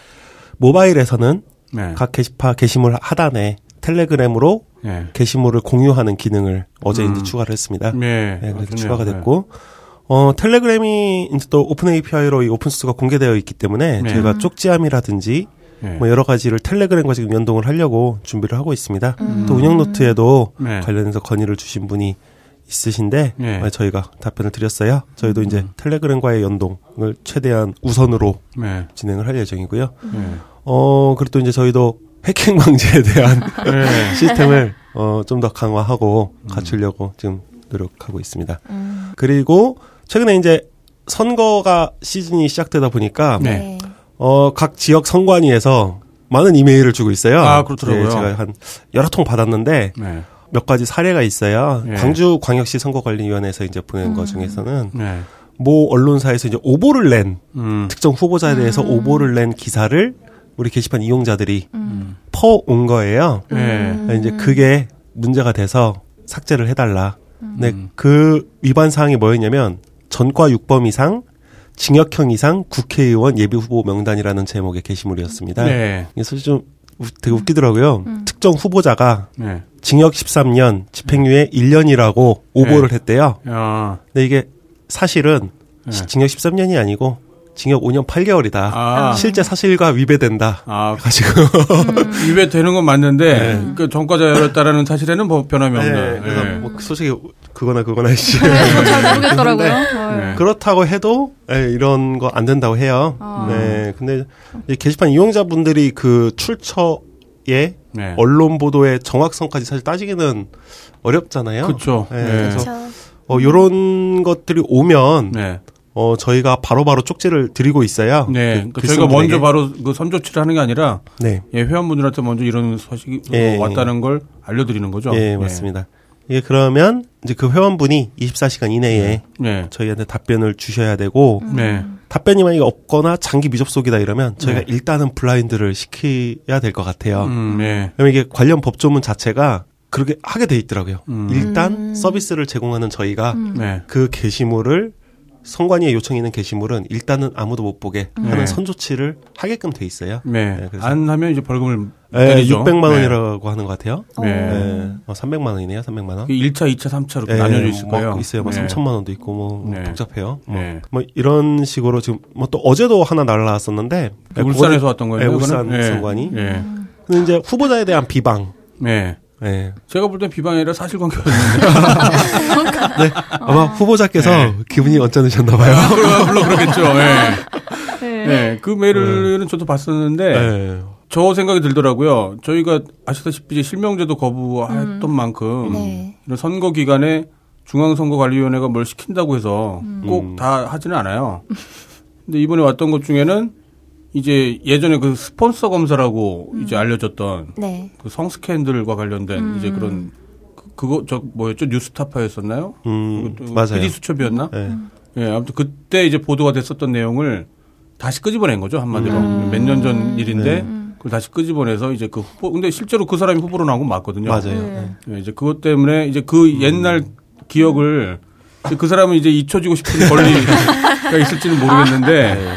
모바일에서는 네. 각 게시판 게시물 하단에 텔레그램으로 예. 게시물을 공유하는 기능을 어제 음. 이제 추가를 했습니다. 네. 네, 아, 그래서 좋네요. 추가가 됐고 어 텔레그램이 이제 또 오픈 API로 이 오픈 소스가 공개되어 있기 때문에 네. 저희가 쪽지함이라든지 네. 뭐 여러 가지를 텔레그램과 지금 연동을 하려고 준비를 하고 있습니다. 음. 또 운영 노트에도 네. 관련해서 건의를 주신 분이 있으신데 네. 어, 저희가 답변을 드렸어요. 저희도 이제 음. 텔레그램과의 연동을 최대한 우선으로 네. 진행을 할 예정이고요. 네. 어 그리고 또 이제 저희도 해킹 방지에 대한 네. 시스템을 어, 좀 더 강화하고 갖추려고 지금 노력하고 있습니다. 음. 그리고 최근에 이제 선거가 시즌이 시작되다 보니까 네. 네. 어, 각 지역 선관위에서 많은 이메일을 주고 있어요. 아, 그렇더라고요. 네, 제가 한 여러 통 받았는데 네. 몇 가지 사례가 있어요. 네. 광주 광역시 선거관리위원회에서 이제 보낸 것 중에서는 네. 모 언론사에서 이제 오보를 낸 음. 특정 후보자에 대해서 오보를 낸 기사를 우리 게시판 이용자들이 퍼온 거예요. 네. 음. 이제 그게 문제가 돼서 삭제를 해달라. 네, 음. 그 위반 사항이 뭐였냐면 전과 6범 이상, 징역형 이상 국회의원 예비 후보 명단이라는 제목의 게시물이었습니다. 네. 이게 사실 좀 우- 되게 웃기더라고요. 특정 후보자가 네. 징역 13년, 집행유예 1년이라고 오보를 했대요. 야. 근데 이게 사실은 네. 시- 징역 13년이 아니고 징역 5년 8개월이다. 아. 실제 사실과 위배된다. 아, 가지고 위배 되는 건 맞는데 네. 그 전과자였다라는 사실에는 뭐 변함이 없네. 네, 그래서 네. 뭐 솔직히 그거나 그거나 씨. 저도 잘 모르겠더라고요. 네. 그렇다고 해도 예, 이런 거 안 된다고 해요. 아. 네. 근데 이 게시판 이용자분들이 그 출처에 네. 언론 보도의 정확성까지 사실 따지기는 어렵잖아요. 그렇죠. 네, 네. 그래서 그렇죠. 어 요런 것들이 오면 네. 어 저희가 바로바로 쪽지를 드리고 있어요. 네. 그 그러니까 저희가. 먼저 바로 그 선조치를 하는 게 아니라 네. 예, 회원분들한테 먼저 이런 소식이 예. 왔다는 걸 알려드리는 거죠. 예, 맞습니다. 이게 그러면 이제 그 회원분이 24시간 이내에 네. 저희한테 답변을 주셔야 되고 네. 답변이 만약에 없거나 장기 미접속이다 이러면 저희가 네. 일단은 블라인드를 시켜야 될 것 같아요. 음, 네. 그러면 이게 관련 법조문 자체가 그렇게 하게 돼 있더라고요. 음. 일단 음. 서비스를 제공하는 저희가 네. 그 게시물을 성관위에 요청이 있는 게시물은 일단은 아무도 못 보게 네. 하는 선 조치를 하게끔 돼 있어요. 네. 네, 그래서- 안 하면 이제 벌금을 네, 때리죠. 600만 원이라고 하는 것 같아요. 네. 네. 어, 300만 원이네요. 300만 원. 네. 1차, 2차, 3차로 네, 나뉘어져 있을 막 거예요. 있어요. 뭐 네. 3천만 원도 있고 뭐 네. 복잡해요. 뭐. 네. 뭐 이런 식으로 지금 뭐 또 어제도 하나 날라왔었는데 그 울산에서 왔던 거예요. 네, 울산? 네. 선관위. 네. 근데 이제 후보자에 대한 비방. 네. 네. 제가 볼 땐 비방이 아니라 사실관계였는데. 네. 아마 후보자께서 네. 기분이 언짢으셨나 봐요. 물론 그렇겠죠. 네. 네. 네. 그 메일은 저도 봤었는데 네. 저 생각이 들더라고요. 저희가 아시다시피 이제 실명제도 거부했던 만큼 네. 이런 선거 기간에 중앙선거관리위원회가 뭘 시킨다고 해서 꼭 음. 다 하지는 않아요. 근데 이번에 왔던 것 중에는 이제 예전에 그 스폰서 검사라고 이제 알려졌던 네. 그 성스캔들과 관련된 음. 이제 그런 그- 그거 저 뭐였죠 뉴스타파였었나요? 음, 그것도 맞아요. PD 수첩이었나? 네. 예, 아무튼 그때 이제 보도가 됐었던 내용을 다시 끄집어낸 거죠 한마디로 음. 몇년 전 일인데 네. 그걸 다시 끄집어내서 이제 그 후보 근데 실제로 그 사람이 후보로 나온 건 맞거든요. 맞아요. 네. 예, 이제 그것 때문에 이제 그 옛날 기억을 그 사람은 이제 잊혀지고 싶은 권리가 있을지는 모르겠는데 네.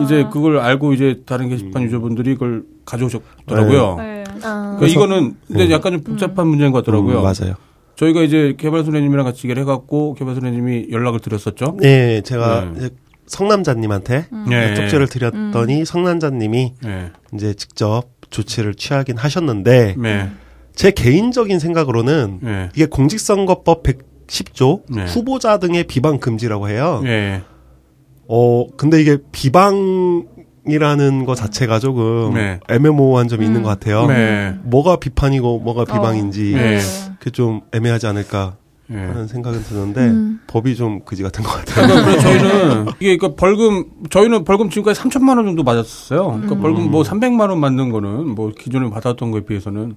이제 그걸 알고 이제 다른 게시판 유저분들이 그걸 가져오셨더라고요. 네. 아, 그러니까 이거는 근데 네. 약간 좀 복잡한 문제인 것 같더라고요. 음, 맞아요. 저희가 이제 개발소장님이랑 같이 얘기를 해갖고 개발소장님이 연락을 드렸었죠. 네, 제가 네. 성남자님한테 네. 쪽지를 드렸더니 성남자님이 네. 이제 직접 조치를 취하긴 하셨는데 네. 제 개인적인 생각으로는 네. 이게 공직선거법 110조 네. 후보자 등의 비방 금지라고 해요. 네. 어 근데 이게 비방 이라는 거 자체가 조금 네. 애매모호한 점이 있는 것 같아요. 네. 뭐가 비판이고 뭐가 비방인지 네. 그게 좀 애매하지 않을까 네. 하는 생각은 드는데 음. 법이 좀 그지 같은 것 같아요. 그러니까 저희는 이게 그 벌금 저희는 벌금 지금까지 3천만 원 정도 맞았어요. 그러니까 벌금 뭐 300만 원 맞는 거는 뭐 기존에 받았던 거에 비해서는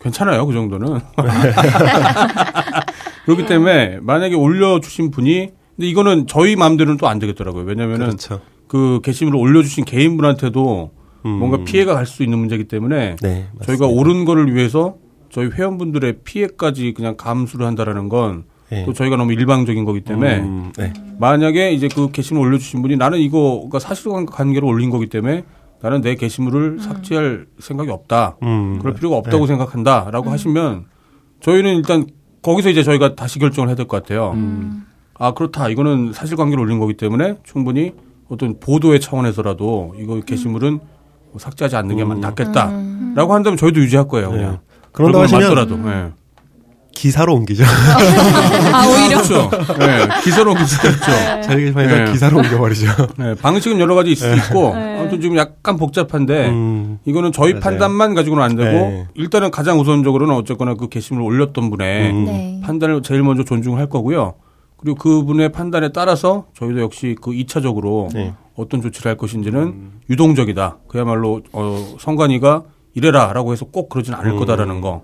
괜찮아요. 그 정도는. 그렇기 때문에 만약에 올려주신 분이 근데 이거는 저희 마음대로는 또 안 되겠더라고요. 왜냐면은 그렇죠. 그 게시물을 올려주신 개인분한테도 음. 뭔가 피해가 갈 수 있는 문제이기 때문에 네, 저희가. 옳은 거를 위해서 저희 회원분들의 피해까지 그냥 감수를 한다라는 건또 네. 저희가 너무 일방적인 거기 때문에 음, 네. 만약에 이제 그 게시물 올려주신 분이 나는 이거가 사실관계로 올린 거기 때문에 나는 내 게시물을 삭제할 생각이 없다. 음, 그럴 필요가 없다고 생각한다라고 하시면 저희는 일단 거기서 이제 저희가 다시 결정을 해야 될 것 같아요. 아 그렇다. 이거는 사실관계로 올린 거기 때문에 충분히 어떤 보도의 차원에서라도 이거 게시물은 뭐 삭제하지 않는 게 음. 낫겠다라고 한다면 저희도 유지할 거예요. 그냥. 네. 하시면 맞더라도. 예. 기사로 옮기죠. 아, 오히려. 그렇죠. 네, 기사로 기사였죠. 자기 게시판에서 네. 기사로 옮겨버리죠. 네, 방식은 여러 가지 있을 수 있고 네. 아무튼 지금 약간 복잡한데 음, 이거는 저희 맞아요. 판단만 가지고는 안 되고 네. 일단은 가장 우선적으로는 어쨌거나 그 게시물을 올렸던 분의 음. 네. 판단을 제일 먼저 존중할 거고요. 그리고 그분의 판단에 따라서 저희도 역시 그 2차적으로 네. 어떤 조치를 할 것인지는 유동적이다. 그야말로 어, 성관이가 이래라라고 해서 꼭 그러진 않을 음. 거다라는 거.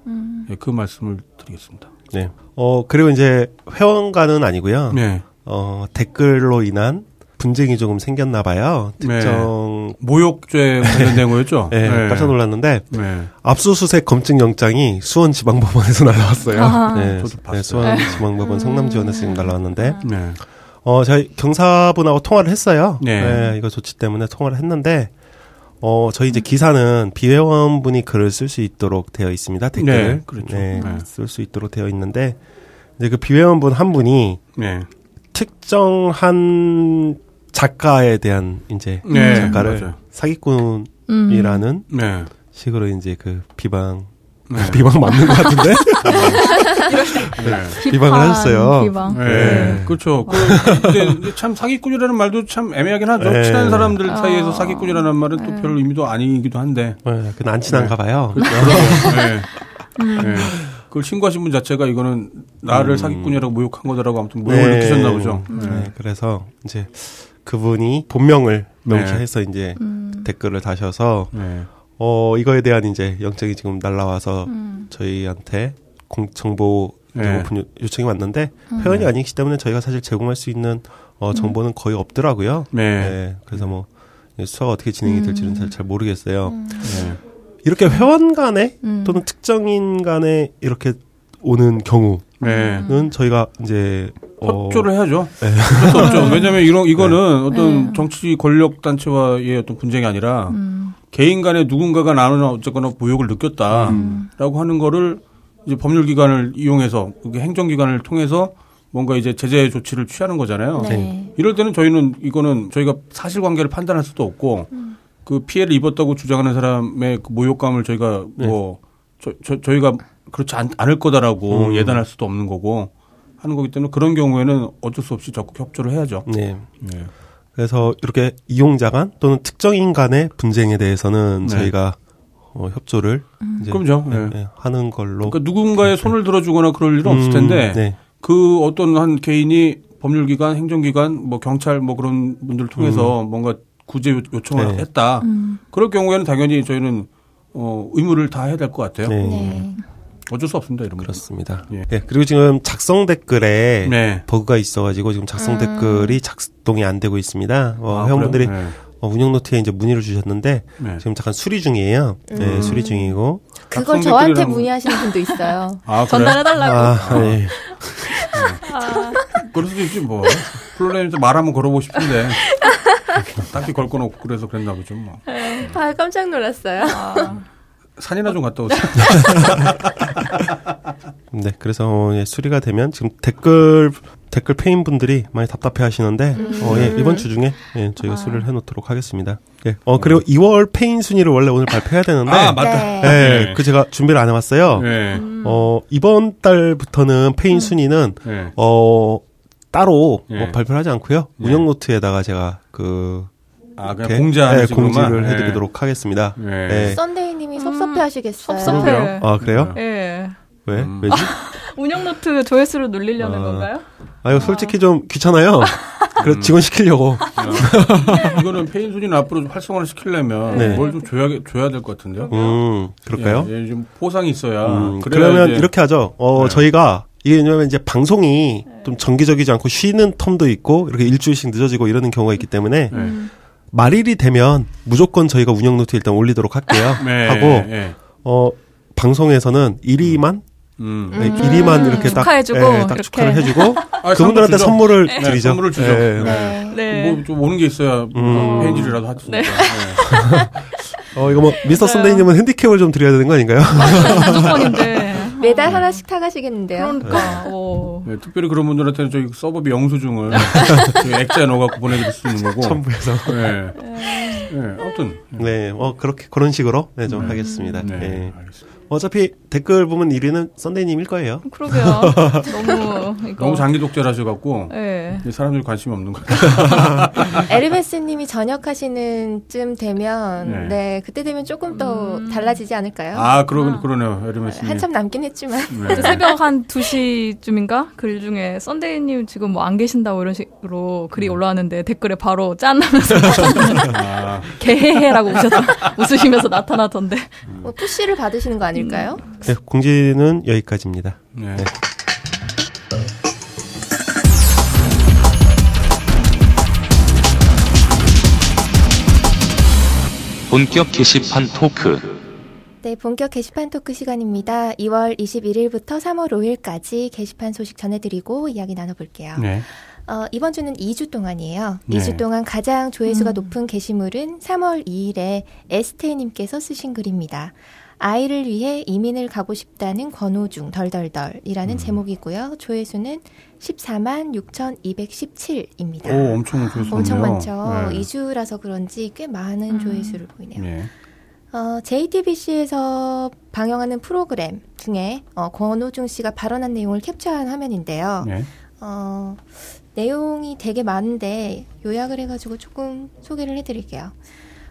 네, 그 말씀을 드리겠습니다. 네. 어, 그리고 이제 회원가는 아니고요. 네. 어, 댓글로 인한 분쟁이 조금 생겼나 봐요. 네. 특정 모욕죄 관련된 거였죠? 네, 깜짝 놀랐는데 네. 압수수색 검증 영장이 수원 지방법원에서 날라왔어요. 아하. 네, 저도 봤어요. 네, 수원 지방법원 성남지원에서 지금 날라왔는데 네. 어, 저희 경사분하고 통화를 했어요. 네. 이거 조치 때문에 통화를 했는데 어, 저희 이제 기사는 비회원분이 글을 쓸 수 있도록 되어 있습니다. 댓글. 네, 그렇죠. 네. 쓸수 있도록 되어 있는데 이제 그 비회원분 한 분이 네. 특정한 작가에 대한 이제 네, 작가를 맞아요. 사기꾼이라는 음. 네. 식으로 이제 그 비방 네. 비방 맞는 것 같은데 네. 비방을 하셨어요. 비방. 네. 네. 그렇죠. 그, 근데 참 사기꾼이라는 말도 참 애매하긴 하죠. 네. 친한 사람들 아. 사이에서 사기꾼이라는 말은 또 별 의미도 아니기도 한데. 네, 그건 안 친한가 봐요. 그렇죠. 네. 네. 그걸 신고하신 분 자체가 이거는 나를 음. 사기꾼이라고 모욕한 거다라고 아무튼 모욕을 네. 느끼셨나 보죠. 네, 그래서 이제 그분이 본명을 네. 명시해서 이제 음. 댓글을 다셔서 네. 어 이거에 대한 이제 영장이 지금 날라와서 음. 저희한테 공 정보 네. 요- 요청이 왔는데 회원이 아니기 때문에 저희가 사실 제공할 수 있는 어 정보는 거의 없더라고요. 네. 네, 그래서 뭐 수사가 어떻게 진행이 될지는 잘, 잘 모르겠어요. 네. 이렇게 회원 간에 음. 또는 특정인 간에 이렇게 오는 경우 네. 저희가 이제 어, 협조를 해야죠. 수 없죠. 왜냐하면 이런 이거는 어떤 네. 정치 권력 단체와의 어떤 분쟁이 아니라 음. 개인 간에 누군가가 나는 어쨌거나 모욕을 느꼈다라고 음. 하는 거를 이제 법률 기관을 이용해서 그게 행정 기관을 통해서 뭔가 이제 제재 조치를 취하는 거잖아요. 네. 이럴 때는 저희는 이거는 저희가 사실관계를 판단할 수도 없고 음. 그 피해를 입었다고 주장하는 사람의 그 모욕감을 저희가 네. 뭐 저, 저, 저희가 그렇지 않, 을 거다라고 음. 예단할 수도 없는 거고 하는 거기 때문에 그런 경우에는 어쩔 수 없이 적극 협조를 해야죠. 네. 네. 그래서 이렇게 이용자 간 또는 특정인 간의 분쟁에 대해서는 네. 저희가 어, 협조를 이제 그럼요. 네, 네. 네, 하는 걸로 그러니까 누군가의 손을 들어주거나 그럴 일은 없을 음, 텐데 네. 그 어떤 한 개인이 법률기관, 행정기관, 뭐 경찰 뭐 그런 분들을 통해서 뭔가 구제 요- 요청을 음. 네. 했다. 음. 그럴 경우에는 당연히 저희는 어, 의무를 다 해야 될 것 같아요. 네. 네. 어쩔 수 없습니다. 이런 거. 그렇습니다. 예. 예, 그리고 지금 작성 댓글에 네. 버그가 있어가지고 지금 작성 댓글이 작동이 안 되고 있습니다. 어, 아, 회원분들이 그래요? 어, 운영 노트에 이제 문의를 주셨는데 네. 지금 잠깐 수리 중이에요. 네, 수리 중이고. 그걸 저한테 문의하시는 분도 있어요. 아? 전달해달라고. 아, 네. 그럴 수도 있지 뭐. 플로레님한테 말 한번 걸어보고 싶은데 딱히 걸 건 없고 그래서 그랬나 보죠 뭐. 아, 깜짝 놀랐어요. 산이나 좀 갔다 오세요. 네, 그래서 어, 예, 수리가 되면 지금 댓글 댓글 폐인 분들이 많이 답답해 하시는데 어, 예, 이번 주 중에 예, 저희가 수리를 해놓도록 하겠습니다. 예, 어 그리고 2월 폐인 순위를 원래 오늘 발표해야 되는데 아, 맞다. 네. 예, 그 제가 준비를 안 해왔어요. 네. 어 이번 달부터는 폐인 순위는 네. 어 따로 예. 뭐 발표를 하지 않고요. 예. 운영 노트에다가 제가 그 아, 그냥 예, 식으로만? 공지를 네. 해드리도록 하겠습니다. 네. 예. 썬데이님이 섭섭해 하시겠어요. 섭섭해. 그러게요. 아 그래요? 예. 왜? 음. 왜지? 운영 노트 조회수를 늘리려는 아. 건가요? 아 이거 솔직히 좀 귀찮아요. 그래서 직원 시키려고. 이거는 폐인 순위는 앞으로 활성화를 시키려면 네. 뭘좀 줘야 줘야 될 것 같은데요. 음 그럴까요? 예, 예, 좀 포상이 있어야. 음, 그러면 이제- 이렇게 하죠. 어, 네. 저희가 이게 왜냐면 이제 방송이 좀 정기적이지 않고 쉬는 텀도 있고 이렇게 일주일씩 늦어지고 이러는 경우가 있기 때문에 네. 말일이 되면 무조건 저희가 운영 노트 일단 올리도록 할게요. 네, 하고 예. 어 방송에서는 1위만 음. 네, 1위만 이렇게 딱, 축하해주고, 예, 딱 이렇게. 축하를 해주고 아, 그분들한테 선물. 선물을 네, 드리죠. 선물을 주죠. 예. 네. 네. 뭐좀 오는 게 있어야 음. 폐인질이라도 하지. 네. 어 이거 뭐 미스터. 선데이님은 핸디캡을 좀 드려야 되는 거 아닌가요? 무조건인데. 매달 하나씩 타가시겠는데요. 그러니까. 오. 네, 특별히 그런 분들한테는 저희 서버비 영수증을 액자에 넣어갖고 보내드릴 수 있는 거고. 첨부해서. 네. 네, 아무튼. 네, 어 그렇게 그런 식으로 네, 좀 네. 하겠습니다. 네, 네. 알겠습니다. 어차피 댓글 보면 1위는 선데이님일 거예요. 그러게요. 너무 이거. 너무 장기 독재를 하셔갖고 예. 이제 사람들이 관심이 없는 것 같아요. 에르메스님이 전역하시는 쯤 되면 네. 네, 그때 되면 조금 더 음. 달라지지 않을까요? 아, 그러, 그러네요. 에르메스님. 한참 남긴 했지만 네. 그 새벽 한 2시쯤인가? 글 중에 썬데이님 지금 뭐 안 계신다고 이런 식으로 글이 올라왔는데 댓글에 바로 짠 하면서 아, 개헤헤라고 웃으시면서 나타나던데. 뭐 푸시를 받으시는 거 아 닐까요? 네, 공지는 여기까지입니다. 네. 네. 본격 게시판 토크. 네, 본격 게시판 토크 시간입니다. 2월 21일부터 3월 5일까지 게시판 소식 전해드리고 이야기 나눠볼게요. 네. 어, 이번 주는 2주 동안이에요. 네. 2주 동안 가장 조회수가 음. 높은 게시물은 3월 2일에 에스테님께서 쓰신 글입니다. 아이를 위해 이민을 가고 싶다는 권오중 덜덜덜이라는 제목이고요. 조회수는 14만 6,217입니다. 오, 엄청 조회수 엄청. 많죠. 네. 2주라서 그런지 꽤 많은 음. 조회수를 보이네요. 네. 어, JTBC에서 방영하는 프로그램 중에 어, 권오중 씨가 발언한 내용을 캡처한 화면인데요. 네. 어, 내용이 되게 많은데 요약을 해가지고 조금 소개를 해드릴게요.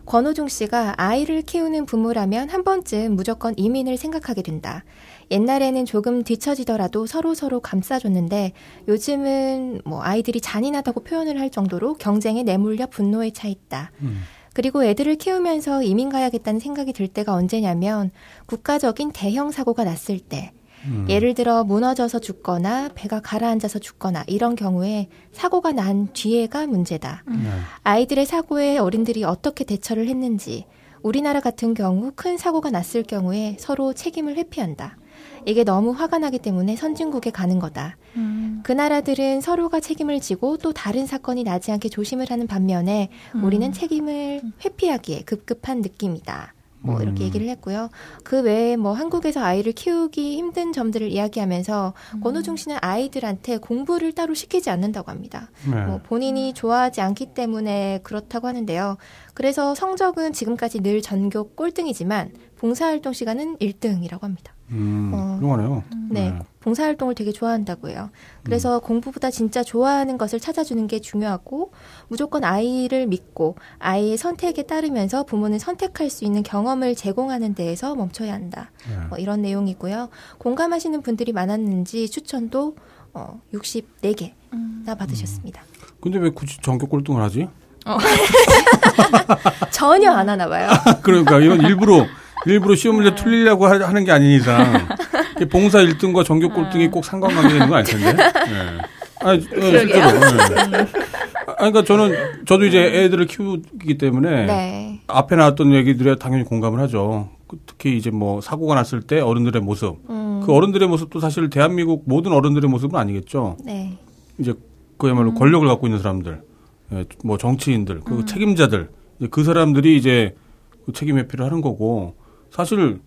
권오중 씨가 아이를 키우는 부모라면 한 번쯤 무조건 이민을 생각하게 된다. 옛날에는 조금 뒤처지더라도 서로 서로 감싸줬는데 요즘은 뭐 아이들이 잔인하다고 표현을 할 정도로 경쟁에 내몰려 분노에 차 있다. 음. 그리고 애들을 키우면서 이민 가야겠다는 생각이 들 때가 언제냐면 국가적인 대형 사고가 났을 때 음. 예를 들어 무너져서 죽거나 배가 가라앉아서 죽거나 이런 경우에 사고가 난 뒤에가 문제다. 네. 아이들의 사고에 어른들이 어떻게 대처를 했는지 우리나라 같은 경우 큰 사고가 났을 경우에 서로 책임을 회피한다. 이게 너무 화가 나기 때문에 선진국에 가는 거다. 음. 그 나라들은 서로가 책임을 지고 또 다른 사건이 나지 않게 조심을 하는 반면에 음. 우리는 책임을 회피하기에 급급한 느낌이다. 뭐 음. 이렇게 얘기를 했고요. 그 외에 뭐 한국에서 아이를 키우기 힘든 점들을 이야기하면서 음. 권우중 씨는 아이들한테 공부를 따로 시키지 않는다고 합니다. 네. 뭐 본인이 좋아하지 않기 때문에 그렇다고 하는데요. 그래서 성적은 지금까지 늘 전교 꼴등이지만 봉사활동 시간은 1등이라고 합니다. 음, 어. 훌륭하네요. 네, 봉사활동을 되게 좋아한다고 해요. 그래서 공부보다 진짜 좋아하는 것을 찾아주는 게 중요하고 무조건 아이를 믿고 아이의 선택에 따르면서 부모는 선택할 수 있는 경험을 제공하는 데에서 멈춰야 한다. 네. 뭐 이런 내용이고요. 공감하시는 분들이 많았는지 추천도 어, 64개나 받으셨습니다. 근데 왜 굳이 전교 꼴등을 하지? 전혀 안 하나 봐요. 그러니까 이건 일부러 일부러 시험 문제 틀리려고 하- 하는 게 아닌 이상 이 봉사 1등과 전교 꼴등이 꼭 상관관계 있는 거 아닐 텐데. 네. 아니, 어, 실제로. 네. 아, 그러니까 저는 저도 이제 애들을 키우기 때문에 네. 앞에 나왔던 얘기들에 당연히 공감을 하죠. 그 특히 이제 뭐 사고가 났을 때 어른들의 모습. 음, 그 어른들의 모습도 사실 대한민국 모든 어른들의 모습은 아니겠죠. 네. 이제 그야말로 권력을 갖고 있는 사람들, 예, 뭐 정치인들, 그 책임자들, 이제 그 사람들이 이제 그 책임 회피를 하는 거고 사실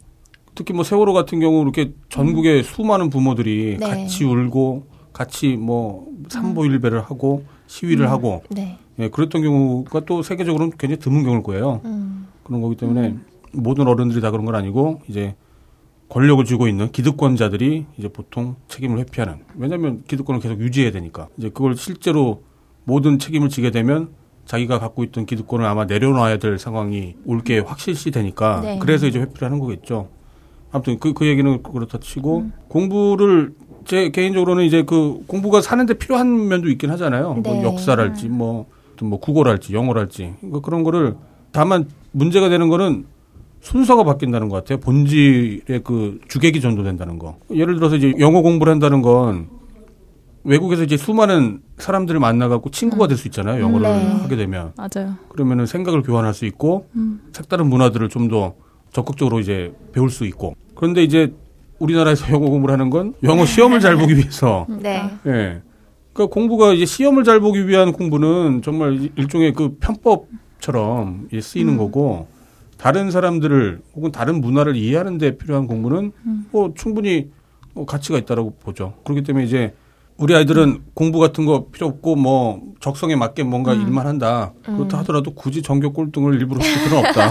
특히 뭐 세월호 같은 경우 이렇게 전국의 수많은 부모들이 네. 같이 울고 같이 뭐 삼보일배를 하고 시위를 하고 네. 예, 그랬던 경우가 또 세계적으로는 굉장히 드문 경우일 거예요. 음, 그런 거기 때문에 모든 어른들이 다 그런 건 아니고 이제 권력을 쥐고 있는 기득권자들이 이제 보통 책임을 회피하는 왜냐하면 기득권을 계속 유지해야 되니까. 이제 그걸 실제로 모든 책임을 지게 되면 자기가 갖고 있던 기득권을 아마 내려놔야 될 상황이 올 게 확실시 되니까 네. 그래서 이제 회피를 하는 거겠죠. 아무튼 그, 그 얘기는 그렇다 치고 공부를 제 개인적으로는 이제 그 공부가 사는데 필요한 면도 있긴 하잖아요. 네. 뭐 역사랄지 뭐, 또뭐 국어랄지 영어랄지 그러니까 그런 거를 다만 문제가 되는 거는 순서가 바뀐다는 것 같아요. 본질의 그 주객이 전도된다는 거. 예를 들어서 이제 영어 공부를 한다는 건 외국에서 이제 수많은 사람들을 만나갖고 친구가 될 수 있잖아요. 영어를 네. 하게 되면. 맞아요. 그러면은 생각을 교환할 수 있고 음. 색다른 문화들을 좀 더 적극적으로 이제 배울 수 있고. 그런데 이제 우리나라에서 영어 공부를 하는 건 영어 시험을 잘 보기 위해서 네. 예. 그러니까 공부가 이제 시험을 잘 보기 위한 공부는 정말 일종의 그 편법처럼 이제 쓰이는 거고 다른 사람들을 혹은 다른 문화를 이해하는 데 필요한 공부는 뭐 충분히 뭐 가치가 있다라고 보죠. 그렇기 때문에 이제 우리 아이들은 공부 같은 거 필요 없고 뭐 적성에 맞게 뭔가 일만 한다. 그렇다 하더라도 굳이 전교 꼴등을 일부러 시킬 필요는 없다.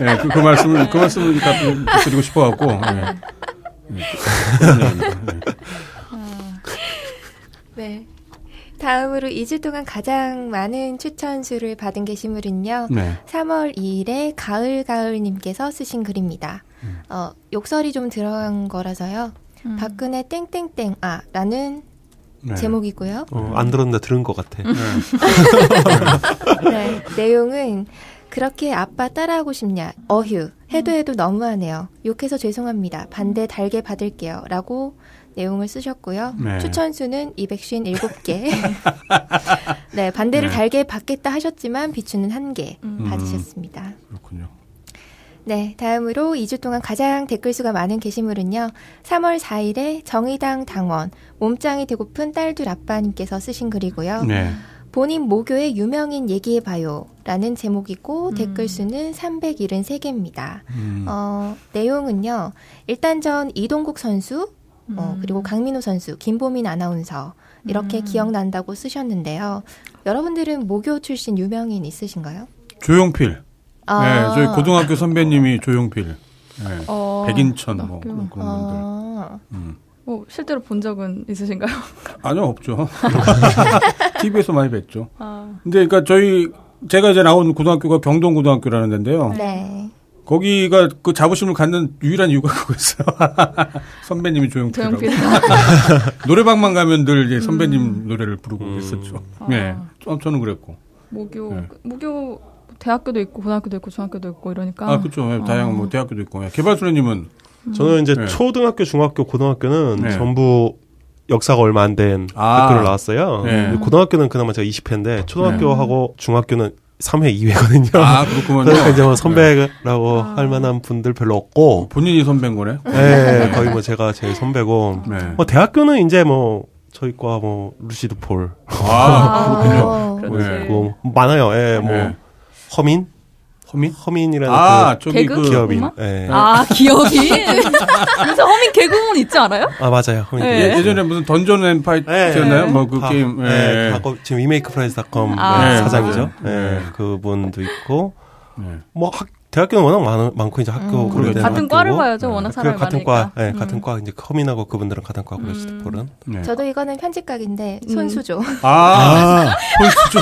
예, 그, 그 말씀을 그 말씀을 다 드리고 싶어 갖고. 예. 예, 그런 얘기입니다. 예. 네. 다음으로 2주 동안 가장 많은 추천 수를 받은 게시물은요. 네. 3월 2일에 가을가을님께서 쓰신 글입니다. 음. 어, 욕설이 좀 들어간 거라서요. 음. 박근혜 땡땡땡 아 라는 네. 제목이고요. 어, 안 들었는데 들은 것 같아. 네, 내용은 그렇게 아빠 따라하고 싶냐? 어휴, 해도 해도 너무하네요. 욕해서 죄송합니다. 반대 달게 받을게요. 라고 내용을 쓰셨고요. 네. 추천 수는 257개. 네, 반대를 네. 달게 받겠다 하셨지만 비추는 1개 음. 받으셨습니다. 그렇군요. 네, 다음으로 2주 동안 가장 댓글 수가 많은 게시물은요. 3월 4일에 정의당 당원 몸짱이 되고픈 딸둘 아빠님께서 쓰신 글이고요. 네. 본인 모교의 유명인 얘기해봐요. 라는 제목이고 음. 댓글 수는 373개입니다. 음. 어, 내용은요. 일단 전 이동국 선수, 어, 음. 그리고 강민호 선수, 김보민 아나운서 이렇게 음. 기억난다고 쓰셨는데요. 여러분들은 모교 출신 유명인 있으신가요? 조용필. 아. 네, 저희 고등학교 선배님이 조용필. 네. 어, 백인천 뭐. 그런, 그런 분들. 아, 음. 뭐 실제로 본 적은 있으신가요? 아니요, 없죠. TV에서 많이 뵀죠. 아, 근데 그러니까 저희 제가 이제 나온 고등학교가 경동고등학교라는 데인데요. 네. 거기가 그 자부심을 갖는 유일한 이유가 그거였어요. 선배님이 조용필이라고. 조용필. 노래방만 가면 늘 이제 선배님 노래를 부르고 했었죠. 아. 네, 저- 저는 그랬고. 모교 네. 모교 대학교도 있고 고등학교도 있고 중학교도 있고 이러니까. 아, 그렇죠. 네, 다양한 뭐 대학교도 있고. 네. 개발소녀님은 저는 이제 네. 초등학교, 중학교, 고등학교는 네. 전부 역사가 얼마 안된 아. 학교를 나왔어요. 네. 고등학교는 그나마 제가 20회인데 초등학교하고 중학교는 3회 2회거든요. 아, 그렇구만요. 그러니까 이제 뭐 선배라고 할 만한 분들 별로 없고, 본인이 선배인 거네. 네, 거의 뭐 제가 제일 선배고, 네. 뭐 대학교는 이제 뭐 저희 과뭐 루시드 폴, 아, 그렇군요. 어, 그렇지. 네. 뭐 많아요. 예, 뭐 네. 허민, 허민? 허민이라는 아, 저기 개그? 그그 기업인. 예. 아, 기억이? 요새 허민 개그우먼 있지 않아요? 아 맞아요. 허민. 네. 예, 예전에 무슨 던전 앤 파이트였나요? 네. 뭐그 다- 게임. 예. 네, 하고 지금 위메이크프라이스닷컴 아. 네, 사장이죠. 네. 네, 그분도 있고 네. 뭐 학, 대학교는 워낙 많, 많고 이제 학교 음. 같은 학교고. 과를 봐야죠. 워낙 그 사람이 같은 많으니까. 과, 예, 음. 같은 과 이제 허민하고 그분들은 같은 과고 루시드 폴은. 네. 저도 이거는 편집각인데 음. 손수조. 아, 폴스죠.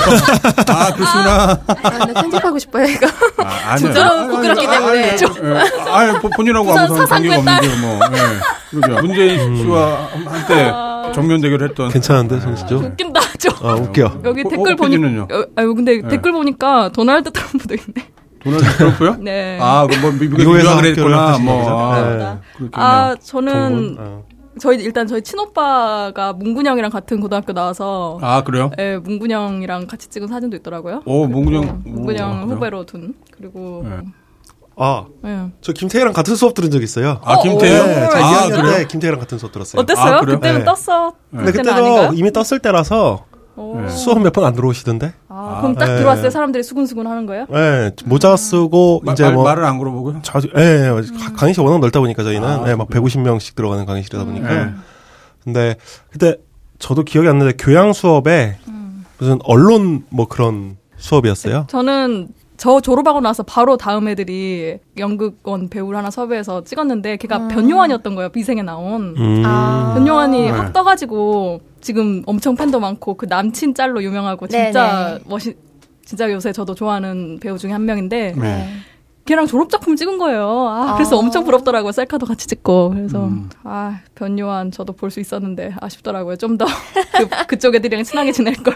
아, 그러시구나. 아, 나 편집하고 싶어요 이거. 아, 아니요. 진짜로 부끄럽기 때문에. 예. 아니, 본- 본인하고 아무 상관이 없는데, 뭐. 예. 그러죠. 문재인 씨와 한때 정면 대결했던. 괜찮은데 손수죠? 웃긴다, 저. 아 웃겨. 여기 호- 댓글 보니? 어, 아유, 근데 네. 댓글 보니까 도널드 트럼프도 있네. 도널드 트럼프요? 네. 아, 그뭐 미국에서 유학을 했구나. 뭐. 거죠? 아, 네. 아, 저는? 어. 저희 일단 저희 친오빠가 문근영이랑 같은 고등학교 나와서 아, 그래요? 예, 문근영이랑 같이 찍은 사진도 있더라고요. 오, 문근영. 어, 문근영 오, 그래요? 후배로 둔. 그리고 네. 아, 예. 저 김태희랑 같은 수업 들은 적 있어요. 아, 김태현? 네, 제가 아, 2학년 그래요? 때 김태희랑 같은 수업 들었어요. 어땠어요? 아, 그래요? 그때는 네. 떴어. 근데 그때는 그때도 아닌가요? 이미 떴을 때라서 오. 수업 몇 번 안 들어오시던데. 아, 그럼 딱 네. 들어왔을 때 사람들이 수근수근 하는 거예요? 네, 모자 쓰고 마- 이제 말, 뭐 말을 안 걸어보고요? 자주, 예, 예, 가- 강의실 워낙 넓다 보니까 저희는, 아, 예, 막 150명씩 들어가는 강의실이다 보니까. 네. 근데, 그때 저도 기억이 안 나는데 교양 수업에 무슨 언론 뭐 그런 수업이었어요. 저는 저 졸업하고 나서 바로 다음 애들이 연극원 배우를 하나 섭외해서 찍었는데 걔가 변요한이었던 거예요. 비생에 나온. 음. 아. 변요한이 네. 확 떠가지고 지금 엄청 팬도 많고 그 남친 짤로 유명하고 진짜 네네. 멋있 진짜 요새 저도 좋아하는 배우 중에 한 명인데 네. 걔랑 졸업 작품 찍은 거예요. 아, 그래서 아. 엄청 부럽더라고요. 셀카도 같이 찍고. 그래서 음. 아 변요한 저도 볼 수 있었는데 아쉽더라고요. 좀 더 그, 그쪽 애들이랑 친하게 지낼 걸.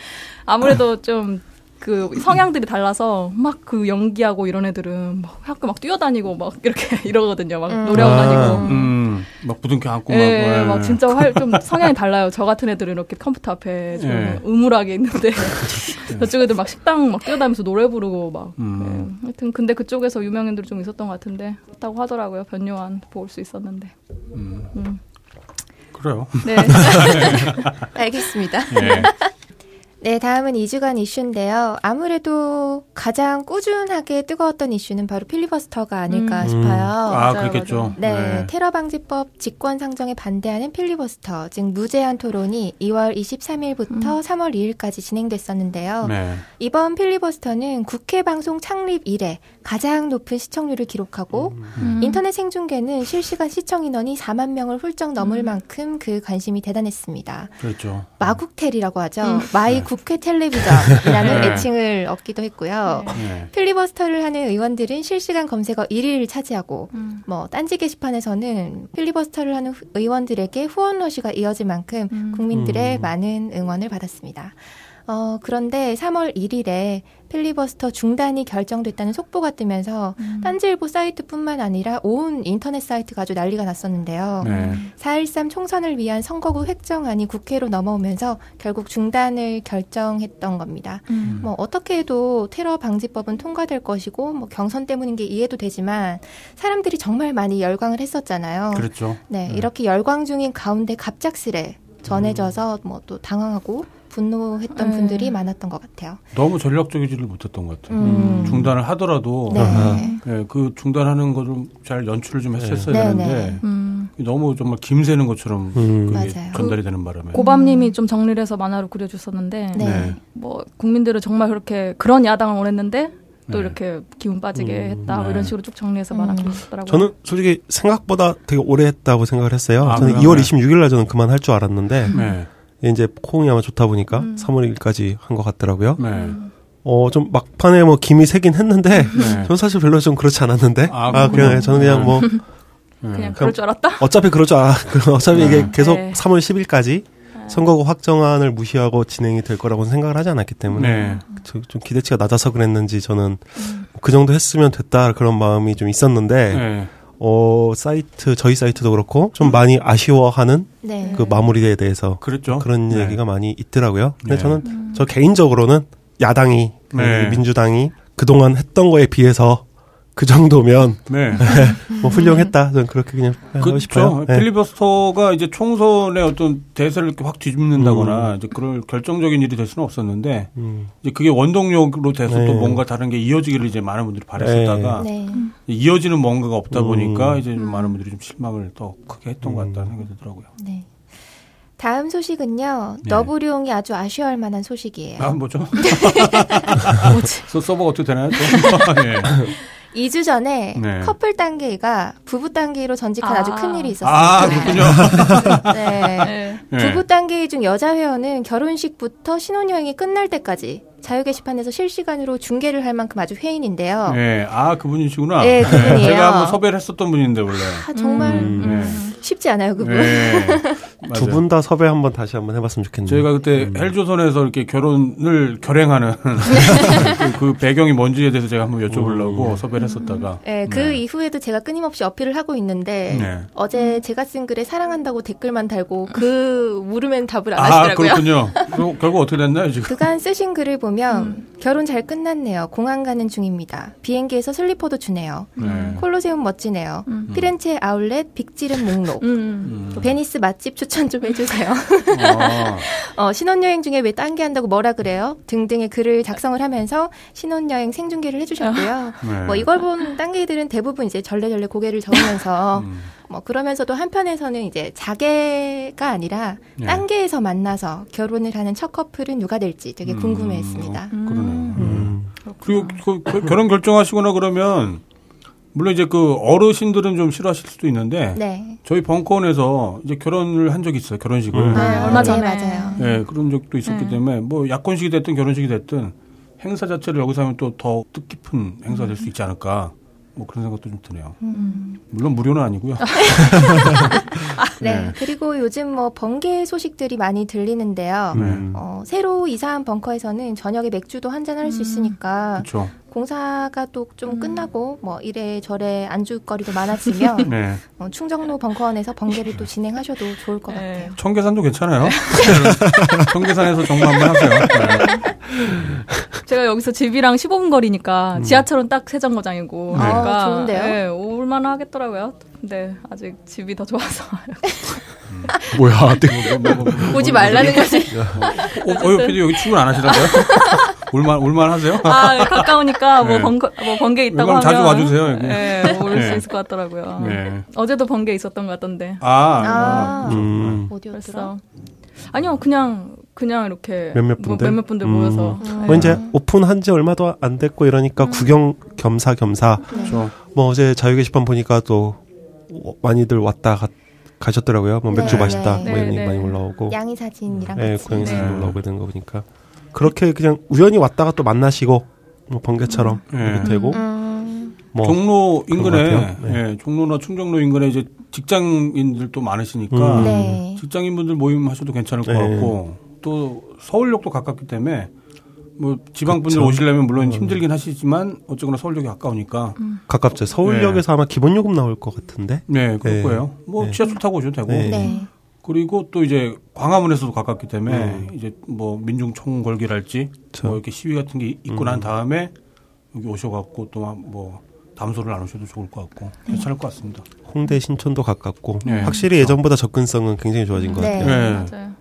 아무래도 좀 그 성향들이 달라서 막 그 연기하고 이런 애들은 막 학교 막 뛰어다니고 막 이렇게 이러거든요. 막 음. 노래하고 아. 다니고. 음, 막 부둥켜 안고 막. 예, 예. 막 진짜 활, 좀 성향이 달라요. 저 같은 애들은 이렇게 컴퓨터 앞에 좀 예. 음울하게 있는데 저쪽 애들 막 식당 막 뛰어다니면서 노래 부르고 막. 음. 예. 하여튼 근데 그쪽에서 유명인들이 좀 있었던 것 같은데 그렇다고 하더라고요. 변요한 볼 수 있었는데. 음. 그래요. 네. 알겠습니다. 예. 네, 다음은 2주간 이슈인데요. 아무래도 가장 꾸준하게 뜨거웠던 이슈는 바로 필리버스터가 아닐까 음. 싶어요. 아, 맞아요, 그렇겠죠. 네, 테러 방지법 직권 상정에 반대하는 필리버스터, 즉 무제한 토론이 2월 23일부터 3월 2일까지 진행됐었는데요. 네. 이번 필리버스터는 국회 방송 창립 이래 가장 높은 시청률을 기록하고 음. 인터넷 생중계는 실시간 시청 인원이 4만 명을 훌쩍 넘을 만큼 그 관심이 대단했습니다. 그렇죠. 마국텔이라고 하죠. 음. 마이 국회 텔레비전이라는 네. 애칭을 얻기도 했고요. 네. 필리버스터를 하는 의원들은 실시간 검색어 1위를 차지하고 음. 뭐 딴지 게시판에서는 필리버스터를 하는 후- 의원들에게 후원 러시가 이어질 만큼 음. 국민들의 음. 많은 응원을 받았습니다. 어, 그런데 3월 1일에 필리버스터 중단이 결정됐다는 속보가 뜨면서 음. 딴지일보 사이트뿐만 아니라 온 인터넷 사이트가 아주 난리가 났었는데요. 네. 4.13 총선을 위한 선거구 획정안이 국회로 넘어오면서 결국 중단을 결정했던 겁니다. 음. 뭐 어떻게 해도 테러 방지법은 통과될 것이고 뭐 경선 때문인 게 이해도 되지만 사람들이 정말 많이 열광을 했었잖아요. 그렇죠. 네, 네. 이렇게 열광 중인 가운데 갑작스레 전해져서 뭐 또 당황하고 분노했던 네. 분들이 많았던 것 같아요. 너무 전략적이지를 못했던 것 같아요. 음. 중단을 하더라도 네. 예, 그 중단하는 거 좀 잘 연출을 좀 했었어야 네. 되는데 네, 네. 음. 너무 정말 김새는 것처럼 음. 그게 맞아요. 전달이 되는 바람에 고밤님이 좀 정리를 해서 만화로 그려주셨는데 네. 네. 뭐 국민들은 정말 그렇게 그런 야당을 원했는데 또 네. 이렇게 기운 빠지게 음, 했다 뭐 네. 이런 식으로 쭉 정리해서 만화 음. 그려주셨더라고요. 저는 솔직히 생각보다 되게 오래 했다고 생각을 했어요. 아, 저는 그래요? 2월 네. 26일 날 저는 그만할 줄 알았는데 네. 이제 호응이 아마 좋다 보니까 음. 3월 1일까지 한 것 같더라고요. 네. 어, 좀 막판에 뭐 김이 새긴 했는데 네. 저는 사실 별로 좀 그렇지 않았는데. 아, 아. 그냥 저는 그냥 뭐 네. 그냥 그럴 줄 알았다. 어차피 그럴 줄 알아. 어차피 이게 네. 계속 네. 3월 10일까지 선거구 확정안을 무시하고 진행이 될 거라고 생각을 하지 않았기 때문에 네. 저- 좀 기대치가 낮아서 그랬는지 저는 그 정도 했으면 됐다 그런 마음이 좀 있었는데 네. 어 사이트 저희 사이트도 그렇고 좀 많이 아쉬워하는 네. 그 마무리에 대해서 그랬죠. 그런 네. 얘기가 많이 있더라고요. 근데 네. 저는 저 개인적으로는 야당이 네. 이 민주당이 그동안 했던 거에 비해서 그 정도면 네. 뭐 훌륭했다. 저는 그렇게 그냥 하고 싶어요. 그렇죠. 네. 필리버스터가 이제 총선의 어떤 대세를 이렇게 확 뒤집는다거나 음. 이제 그럴 결정적인 일이 될 수는 없었는데 음. 이제 그게 원동력으로 돼서 네. 또 뭔가 다른 게 이어지기를 이제 많은 분들이 바랬었다가 네. 이어지는 뭔가가 없다 음. 보니까 이제 좀 많은 분들이 좀 실망을 더 크게 했던 것 같다는 생각이 들더라고요. 네. 다음 소식은요. 네. 너부룡이 아주 아쉬워할 만한 소식이에요. 아, 뭐죠? 뭐지? 서- 서버가 어떻게 되나요? 또? 예. 2주 전에 네. 커플 단계가 부부 단계로 전직한 아. 아. 주 큰 일이 있었습니다. 아, 그렇군요. 네. 네. 예. 부부 단계 중 여자 회원은 결혼식부터 신혼여행이 끝날 때까지 자유 게시판에서 실시간으로 중계를 할 만큼 아주 회인인데요. 예. 아, 그분이시구나. 네, 그분이에요. 제가 한번 섭외를 했었던 분인데, 원래. 아, 정말 음. 쉽지 않아요, 그분. 예. 두 맞아요. 분다 섭외 한번 다시 한번 해봤으면 좋겠네요. 저희가 그때 헬조선에서 이렇게 결혼을 결행하는 그, 그 배경이 뭔지에 대해서 제가 한번 여쭤보려고 섭외를 했었다가 네, 그 네. 이후에도 제가 끊임없이 어필을 하고 있는데 네. 어제 제가 쓴 글에 사랑한다고 댓글만 달고 그 물으면 답을 안아 하시더라고요. 그렇군요. 그럼 결국 어떻게 됐나요 지금? 그간 쓰신 글을 보면 결혼 잘 끝났네요. 공항 가는 중입니다. 비행기에서 슬리퍼도 주네요. 네. 콜로세움 멋지네요. 피렌체 아울렛 빅지름 목록. 음. 베니스 맛집 추천 좀 해주세요. 아, 어, 신혼여행 중에 왜 딴게 한다고 뭐라 그래요? 등등의 글을 작성을 하면서 신혼여행 생중계를 해주셨고요. 네. 뭐 이걸 본 딴개들은 대부분 이제 절레절레 고개를 저으면서 음. 뭐 그러면서도 한편에서는 이제 자개가 아니라 네. 딴개에서 만나서 결혼을 하는 첫 커플은 누가 될지 되게 음. 궁금해했습니다. 그러네요. 음. 그리고 그, 그 결혼 결정하시거나 그러면 물론 이제 그 어르신들은 좀 싫어하실 수도 있는데 네. 저희 벙커원에서 이제 결혼을 한 적이 있어요 결혼식을. 음. 네, 얼마 네, 전에. 맞아요. 네, 그런 적도 있었기 네. 때문에 뭐 약혼식이 됐든 결혼식이 됐든 행사 자체를 여기서 하면 또 더 뜻깊은 행사가 될수 있지 않을까. 뭐 그런 생각도 좀 드네요. 물론 무료는 아니고요. 네. 네. 그리고 요즘 뭐 번개 소식들이 많이 들리는데요. 네. 음. 어, 새로 이사한 벙커에서는 저녁에 맥주도 한잔 할 수 있으니까 그렇죠. 공사가 또좀 끝나고 뭐 이래 저래 안주거리도 많아지면 네. 어, 충정로 벙커원에서 번개를 또 진행하셔도 좋을 것 네. 같아요. 청계산도 괜찮아요. 청계산에서 정보 한번 하세요. 네. 제가 여기서 집이랑 15분 거리니까 지하철은 딱 세 정거장이고 네. 그러니까 아, 좋은데요? 네, 올만하 하겠더라고요. 근데 아직 집이 더 좋아서 뭐야? 뭐, 뭐, 뭐, 오지 말라는 거지. 어, 어, PD 여기 출근 안 하시다고요? 올만 올만 하세요? 아 가까우니까 뭐 네. 번거 뭐 번개 있다고 하면 자주 와주세요, 여기. 네, 올 네. 수 있을 것 같더라고요. 네. 어제도 번개 있었던 것 같던데. 아, 아. 음. 어디였더라? 아니요 그냥 그냥 이렇게 몇몇 뭐 분들? 몇몇 분들 음. 모여서 뭐 이제 오픈한 지 얼마도 안 됐고 이러니까 구경 겸사겸사 그렇죠. 뭐 어제 자유 게시판 보니까 또 많이들 왔다 가, 가셨더라고요. 뭐 맥주 네, 맛있다 네. 뭐 이런 네, 얘기 네. 많이 올라오고 양이 사진이랑 예, 같이. 고양이 사진 네. 올라오고 되는 거 보니까 그렇게 그냥 우연히 왔다가 또 만나시고 뭐 번개처럼 네. 이렇게 되고 음, 뭐 종로 인근에. 네. 예, 종로나 충정로 인근에 이제 직장인들도 많으시니까 음. 네. 직장인분들 모임 하셔도 괜찮을 것 네. 같고 또 서울역도 가깝기 때문에 뭐 지방 분들 그쵸. 오시려면 물론 음. 힘들긴 하시지만 어쨌거나 서울역이 가까우니까 가깝죠. 서울역에서 아마 기본 요금 나올 것 같은데. 네 그럴 네. 거예요. 뭐 네. 지하철 타고 오셔도 되고 네. 네. 그리고 또 이제 광화문에서도 가깝기 때문에 음. 이제 뭐 민중 총궐기랄지 그쵸. 뭐 이렇게 시위 같은 게 있고 음. 난 다음에 여기 오셔갖고 또 뭐 담소를 나누셔도 좋을 것 같고 괜찮을 것 같습니다. 홍대 신촌도 가깝고 네. 확실히 예전보다 접근성은 굉장히 좋아진 것 네. 같아요. 네. 맞아요.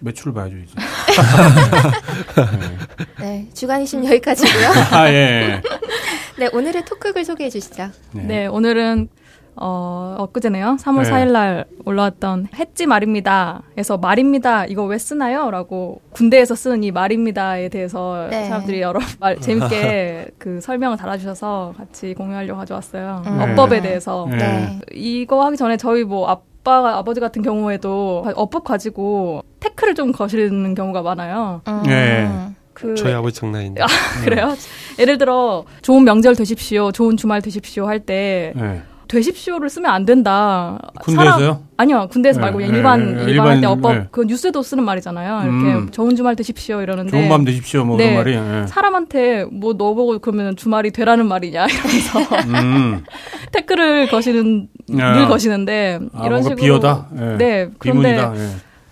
매출을 봐야죠 이제. 네. 주간 이심 여기까지고요. 아 예. 네, 오늘의 토크글 소개해 주시죠. 네, 오늘은 어, 엊그제네요. 3월 네. 4일 날 올라왔던 했지 말입니다. 에서 말입니다. 이거 왜 쓰나요? 라고 군대에서 쓴이 말입니다에 대해서 네. 사람들이 여러 말 재밌게 그 설명을 달아주셔서 같이 공유하려고 가져왔어요. 음. 어법에 대해서. 네. 네. 이거 하기 전에 저희 뭐 아빠, 아버지 같은 경우에도 어법 가지고 태클을 좀 거시는 경우가 많아요. 음, 네. 그 저희 아버지 장난인데. 아, 그래요? 예를 들어 좋은 명절 되십시오, 좋은 주말 되십시오 할 때 네. 되십시오를 쓰면 안 된다. 군대에서요? 사람- 아니요, 군대에서 네, 말고 네, 일반 네, 일반 할때 어법 네. 그 뉴스에도 쓰는 말이잖아요. 이렇게 음. 좋은 주말 되십시오 이러는데 좋은 밤 되십시오 뭐 네. 그런 말이. 예. 사람한테 뭐 너보고 그러면 주말이 되라는 말이냐 이러면서 음. 태클을 거시는 야. 늘 거시는데 아, 이런 식으로 비어다. 예. 네 그런데 비문이다.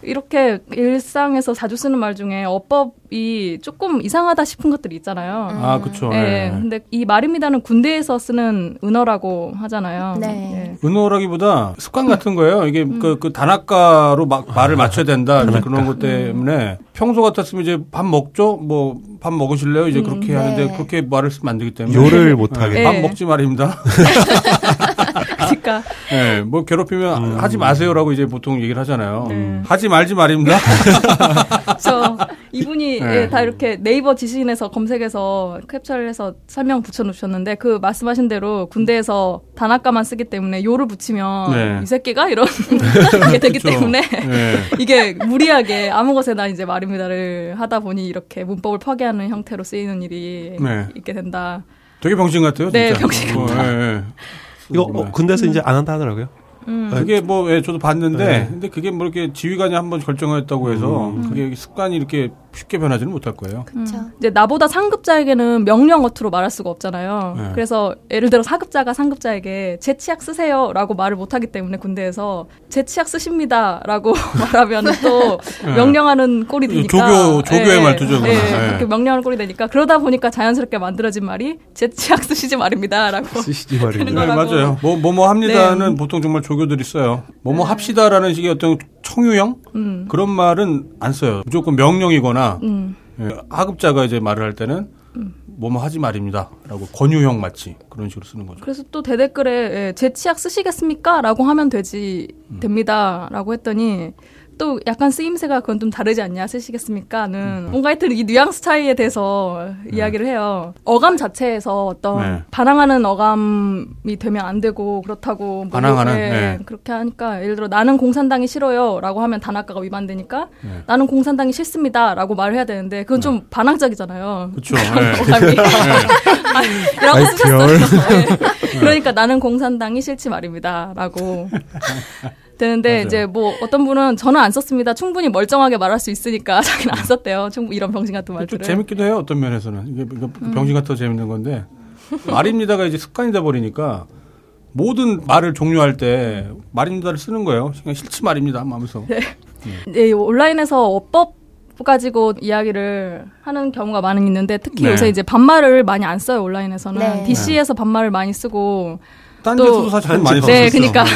예. 이렇게 일상에서 자주 쓰는 말 중에 어법이 조금 이상하다 싶은 것들이 있잖아요. 아, 그쵸. 예. 예. 근데 이 말입니다는 군대에서 쓰는 은어라고 하잖아요. 네. 예. 은어라기보다 습관 같은 거예요. 이게 그, 그 단아가로 막 말을 맞춰야 된다. 이제 그런 것 때문에 평소 같았으면 이제 밥 먹죠? 뭐 밥 먹으실래요? 이제 그렇게 네. 하는데 그렇게 말을 쓰면 안 되기 때문에. 요를 못하게. 예. 밥 먹지 말입니다. 그러니까 예, 뭐 괴롭히면 하지 마세요라고 이제 보통 얘기를 하잖아요. 네. 하지 말지 말입니다. 저 이분이 네. 예, 다 이렇게 네이버 지신에서 검색해서 캡처를 해서 설명 붙여놓으셨는데 그 말씀하신 대로 군대에서 단아가만 쓰기 때문에 요를 붙이면 네. 이 새끼가 이런 게 되기. 때문에 예. 이게 무리하게 아무 것에나 이제 말입니다를 하다 보니 이렇게 문법을 파괴하는 형태로 쓰이는 일이 네. 있게 된다. 되게 병신 같아요. 네, 진짜. 병신 어, 예, 예. 이거 어, 군대에서 이제 안 한다 하더라고요. 음. 그게 뭐, 예, 저도 봤는데, 네. 근데 그게 뭐 이렇게 지휘관이 한 번 결정했다고 해서, 음. 그게 습관이 이렇게 쉽게 변하지는 못할 거예요. 그렇죠. 이제 나보다 상급자에게는 명령 어투로 말할 수가 없잖아요. 네. 그래서 예를 들어 사급자가 상급자에게 제 치약 쓰세요라고 말을 못 하기 때문에 군대에서 제 치약 쓰십니다라고 말하면 또 네. 명령하는 꼴이 되니까 조교- 조교의 말투죠, 그거는. 예, 네. 그렇게 명령하는 꼴이 되니까 그러다 보니까 자연스럽게 만들어진 말이 제 치약 쓰시지 말입니다라고 쓰시지 말입니다. 네. 맞아요. 뭐, 뭐 뭐 합니다는 네. 보통 정말 조교들이 써요. 뭐뭐 합시다라는 식의 어떤 청유형? 음. 그런 말은 안 써요. 무조건 명령이거나, 음. 예, 하급자가 이제 말을 할 때는, 뭐뭐 하지 말입니다. 라고 권유형 마치 그런 식으로 쓰는 거죠. 그래서 또 대댓글에 예, 제 치약 쓰시겠습니까? 라고 하면 되지 음. 됩니다. 라고 했더니 또 약간 쓰임새가 그건 좀 다르지 않냐 쓰시겠습니까는 음. 뭔가 하여튼 이 뉘앙스 차이에 대해서 이야기를 해요. 어감 자체에서 어떤 네. 반항하는 어감이 되면 안 되고 그렇다고 뭐 반항하는, 예, 네. 그렇게 하니까 예를 들어 나는 공산당이 싫어요 라고 하면 단아가가 위반되니까 네. 나는 공산당이 싫습니다 라고 말을 해야 되는데 그건 좀 반항적이잖아요. 그쵸. 예. 어감이. 이라고. 별. 네. 그러니까 나는 공산당이 싫지 말입니다.라고 되는데 맞아요. 이제 뭐 어떤 분은 저는 안 썼습니다. 충분히 멀쩡하게 말할 수 있으니까 자기는 안 썼대요. 충분 이런 병신 같은 좀 말들을. 재밌기도 해요. 어떤 면에서는 이게 이거 음. 병신 같아 재밌는 건데 말입니다가 이제 습관이 돼 버리니까 모든 말을 종료할 때 말입니다를 쓰는 거예요. 그냥 싫지 말입니다. 하면서 예, 온라인에서 어법 가지고 이야기를 하는 경우가 많이 있는데 특히 네. 요새 이제 반말을 많이 안 써요 온라인에서는 네. DC에서 반말을 많이 쓰고 딴 또- 데서도 사실 많이 네. 그러니까 네.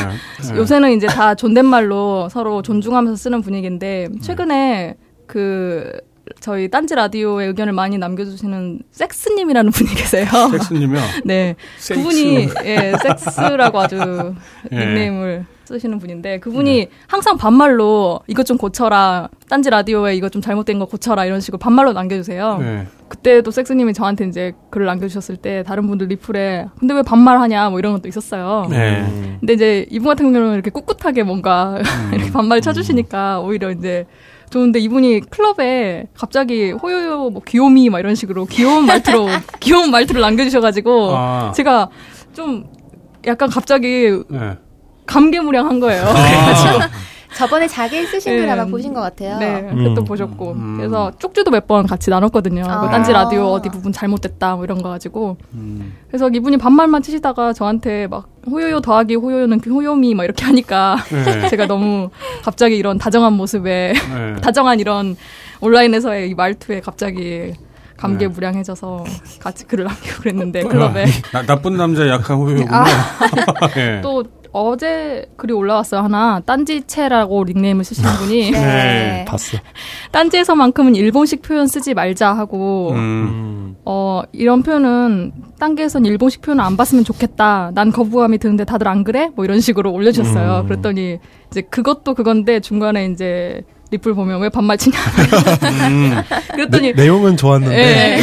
네. 요새는 이제 다 존댓말로 서로 존중하면서 쓰는 분위기인데 최근에 그 저희 딴지 라디오에 의견을 많이 남겨주시는 섹스님이라는 분이 계세요. 섹스님이요. 네, 섹스. 그분이 예, 섹스라고 아주 예. 닉네임을 쓰시는 분인데 그분이 항상 반말로 이것 좀 고쳐라. 딴지 라디오에 이거 좀 잘못된 거 고쳐라 이런 식으로 반말로 남겨주세요. 네. 그때도 섹스님이 저한테 이제 글을 남겨주셨을 때 다른 분들 리플에 근데 왜 반말하냐 뭐 이런 것도 있었어요. 네. 근데 이제 이분 같은 경우는 이렇게 꿋꿋하게 뭔가 이렇게 반말 쳐주시니까 오히려 이제 좋은데 이분이 클럽에 갑자기 호요요 뭐 귀요미 막 이런 식으로 귀여운 말투로 귀여운 말투를 남겨주셔가지고 아. 제가 좀 약간 갑자기 네. 감개무량한 거예요. 아. 저번에 자기 쓰신 글 네. 아마 보신 것 같아요. 네, 음. 그것도 보셨고 음. 그래서 쪽지도 몇 번 같이 나눴거든요. 그 아. 딴지 라디오 어디 부분 잘못됐다 뭐 이런 거 가지고 음. 그래서 이분이 반말만 치시다가 저한테 막 호요요 더하기 호요요는 그 호요미 막 이렇게 하니까 네. 제가 너무 갑자기 이런 다정한 모습에 네. 다정한 이런 온라인에서의 이 말투에 갑자기 감개무량해져서 같이 글을 남기고 그랬는데 클럽에 나, 나쁜 남자 약한 호요군요. 아. 네. 또 어제 글이 올라왔어요 하나 딴지채라고 닉네임을 쓰시는 분이 네. 봤어. 딴지에서만큼은 일본식 표현 쓰지 말자 하고 음. 음. 어 이런 표현은 딴게에선 일본식 표현을 안 봤으면 좋겠다. 난 거부감이 드는데 다들 안 그래? 뭐 이런 식으로 올려주셨어요. 음. 그랬더니 이제 그것도 그건데 중간에 이제 리플 보면 왜 반말 치냐. 음. 그랬더니 내, 내용은 좋았는데 예.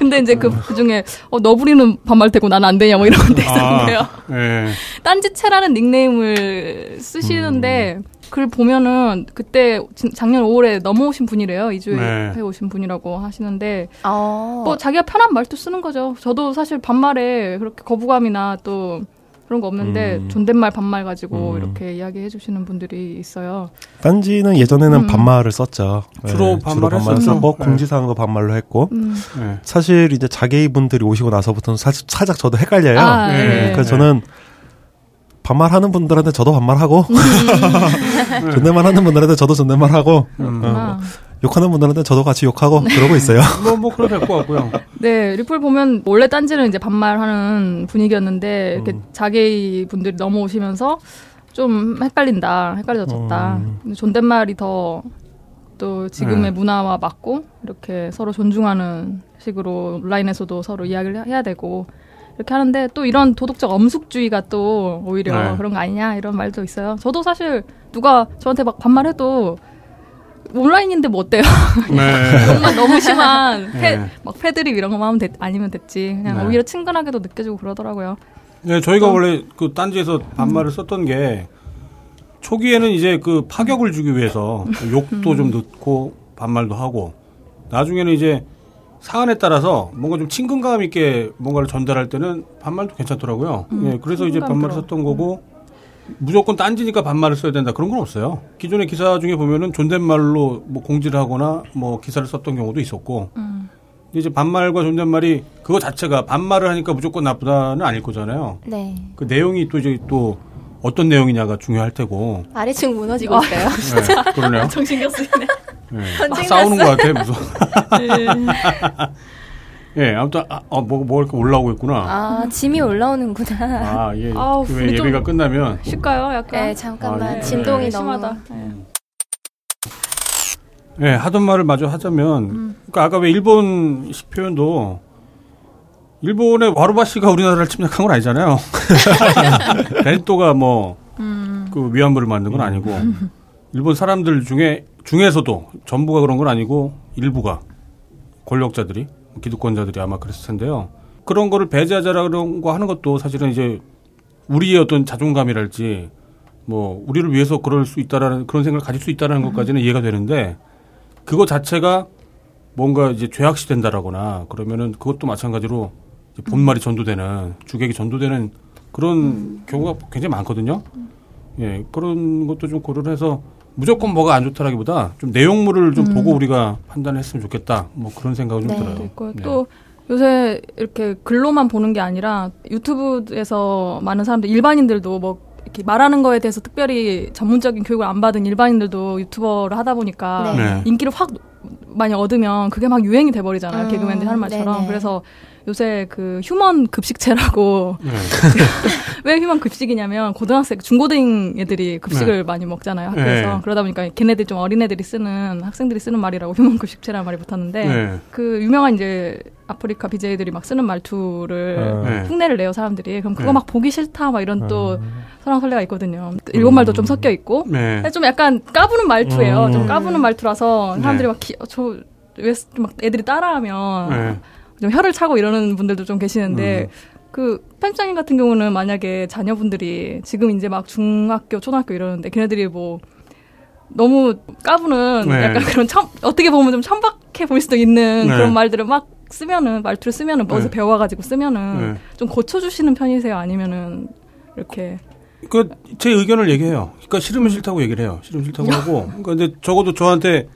근데 이제 그, 그 중에, 어, 너부리는 반말 되고 나는 안 되냐, 뭐 이런 건데 있었는데요. 아, 네. 딴지채라는 닉네임을 쓰시는데, 글 보면은, 그때 진- 작년 5월에 넘어오신 분이래요. 이주에 네. 해 오신 분이라고 하시는데, 어. 뭐 자기가 편한 말투 쓰는 거죠. 저도 사실 반말에 그렇게 거부감이나 또 그런 거 없는데 음. 존댓말 반말 가지고 음. 이렇게 이야기해 주시는 분들이 있어요. 딴지는 예전에는 음. 반말을 썼죠. 주로 반말을 반말을 했었죠. 썼고 네. 공지사항도 반말로 했고 음. 네. 사실 이제 자개이 분들이 오시고 나서부터는 사실 살짝 저도 헷갈려요. 아, 네. 네. 그래서 저는 반말하는 분들한테 저도 반말하고 존댓말 하는 분들한테 저도 존댓말하고 음. 어, 아. 욕하는 분들한테 저도 같이 욕하고 그러고 있어요. 뭐, 뭐, 그래도 될 것 같고요. 네, 리플 보면 원래 딴지는 이제 반말하는 분위기였는데 이렇게 음. 자게이 분들이 넘어오시면서 좀 헷갈린다, 헷갈려졌다. 음. 존댓말이 더 또 지금의 네. 문화와 맞고 이렇게 서로 존중하는 식으로 온라인에서도 서로 이야기를 해야 되고 이렇게 하는데 또 이런 도덕적 엄숙주의가 또 오히려 네. 그런 거 아니냐 이런 말도 있어요. 저도 사실 누가 저한테 막 반말해도 온라인인데 뭐 어때요? 네. 정말 너무 심한 패, 네. 막 패드립 이런 거만 하면 됐, 아니면 됐지. 그냥 네. 오히려 친근하게도 느껴지고 그러더라고요. 네, 저희가 또- 원래 그 딴지에서 반말을 썼던 게 초기에는 이제 그 파격을 주기 위해서 욕도 좀 넣고 반말도 하고 나중에는 이제 사안에 따라서 뭔가 좀 친근감 있게 뭔가를 전달할 때는 반말도 괜찮더라고요. 음, 예, 그래서 이제 반말을 들어. 썼던 거고 무조건 딴지니까 반말을 써야 된다 그런 건 없어요. 기존의 기사 중에 보면은 존댓말로 뭐 공지를 하거나 뭐 기사를 썼던 경우도 있었고 음. 이제 반말과 존댓말이 그거 자체가 반말을 하니까 무조건 나쁘다는 아닐 거잖아요. 네. 그 내용이 또 이제 또 어떤 내용이냐가 중요할 테고. 아래층 무너지고 아, 있어요. 네, 그러네요. 정신경 쓰이네. 네. 싸우는 것 같아, 무슨. 네. 예, 아무튼, 아, 어, 뭐, 뭐 이렇게 올라오고 있구나. 아, 짐이 올라오는구나. 아, 예. 아우, 그 우리 좀- 예배가 끝나면. 쉴까요? 약간. 네, 잠깐만. 아, 예. 진동이 네, 너무. 심하다. 네. 예, 하던 말을 마저 하자면. 음. 그러니까 아까 왜 일본식 표현도. 일본의 와루바시가 우리나라를 침략한 건 아니잖아요. 벤토가 뭐, 음. 그 위안부를 만든 건 아니고. 일본 사람들 중에, 중에서도 전부가 그런 건 아니고, 일부가. 권력자들이, 기득권자들이 아마 그랬을 텐데요. 그런 거를 배제하자라는 거 하는 것도 사실은 이제 우리의 어떤 자존감이랄지 뭐 우리를 위해서 그럴 수 있다라는 그런 생각을 가질 수 있다라는 것까지는 이해가 되는데 그거 자체가 뭔가 이제 죄악시 된다라거나 그러면은 그것도 마찬가지로 이제 본말이 전도되는 주객이 전도되는 그런 경우가 굉장히 많거든요. 예, 그런 것도 좀 고려를 해서 무조건 뭐가 안 좋다라기보다 좀 내용물을 좀 보고 우리가 판단했으면 좋겠다. 뭐 그런 생각은 좀 네. 들어요. 있고요. 네. 또 요새 이렇게 글로만 보는 게 아니라 유튜브에서 많은 사람들 일반인들도 뭐 이렇게 말하는 거에 대해서 특별히 전문적인 교육을 안 받은 일반인들도 유튜버를 하다 보니까 네. 네. 인기를 확 많이 얻으면 그게 막 유행이 돼버리잖아요. 음, 개그맨들이 하는 말처럼. 네네. 그래서 요새 그 휴먼 급식체라고 네. 왜 휴먼 급식이냐면 고등학생, 중고등 애들이 급식을 많이 먹잖아요 학교에서 네. 그러다 보니까 걔네들 좀 어린 애들이 쓰는 학생들이 쓰는 말이라고 휴먼 급식체라는 말이 붙었는데 네. 그 유명한 이제 아프리카 BJ들이 막 쓰는 말투를 어. 네. 흉내를 내요 사람들이 그럼 그거 네. 막 보기 싫다 막 이런 또 어. 설랑설레가 있거든요 일본 말도 좀 섞여 있고 네. 좀 약간 까부는 말투예요 음. 좀 까부는 말투라서 사람들이 네. 막 기, 저, 왜, 막 애들이 따라하면 네. 좀 혀를 차고 이러는 분들도 좀 계시는데 음. 그 편집장님 같은 경우는 만약에 자녀분들이 지금 이제 막 중학교, 초등학교 이러는데 걔네들이 뭐 너무 까부는 네. 약간 그런 참 어떻게 보면 좀 천박해 보일 수도 있는 네. 그런 말들을 막 쓰면은 말투를 쓰면은 어디서 네. 배워가지고 쓰면은 네. 좀 고쳐주시는 편이세요 아니면은 이렇게 그 제 의견을 얘기해요. 그러니까 싫으면 싫다고 얘기를 해요. 싫으면 싫다고 하고. 그러니까 근데 적어도 저한테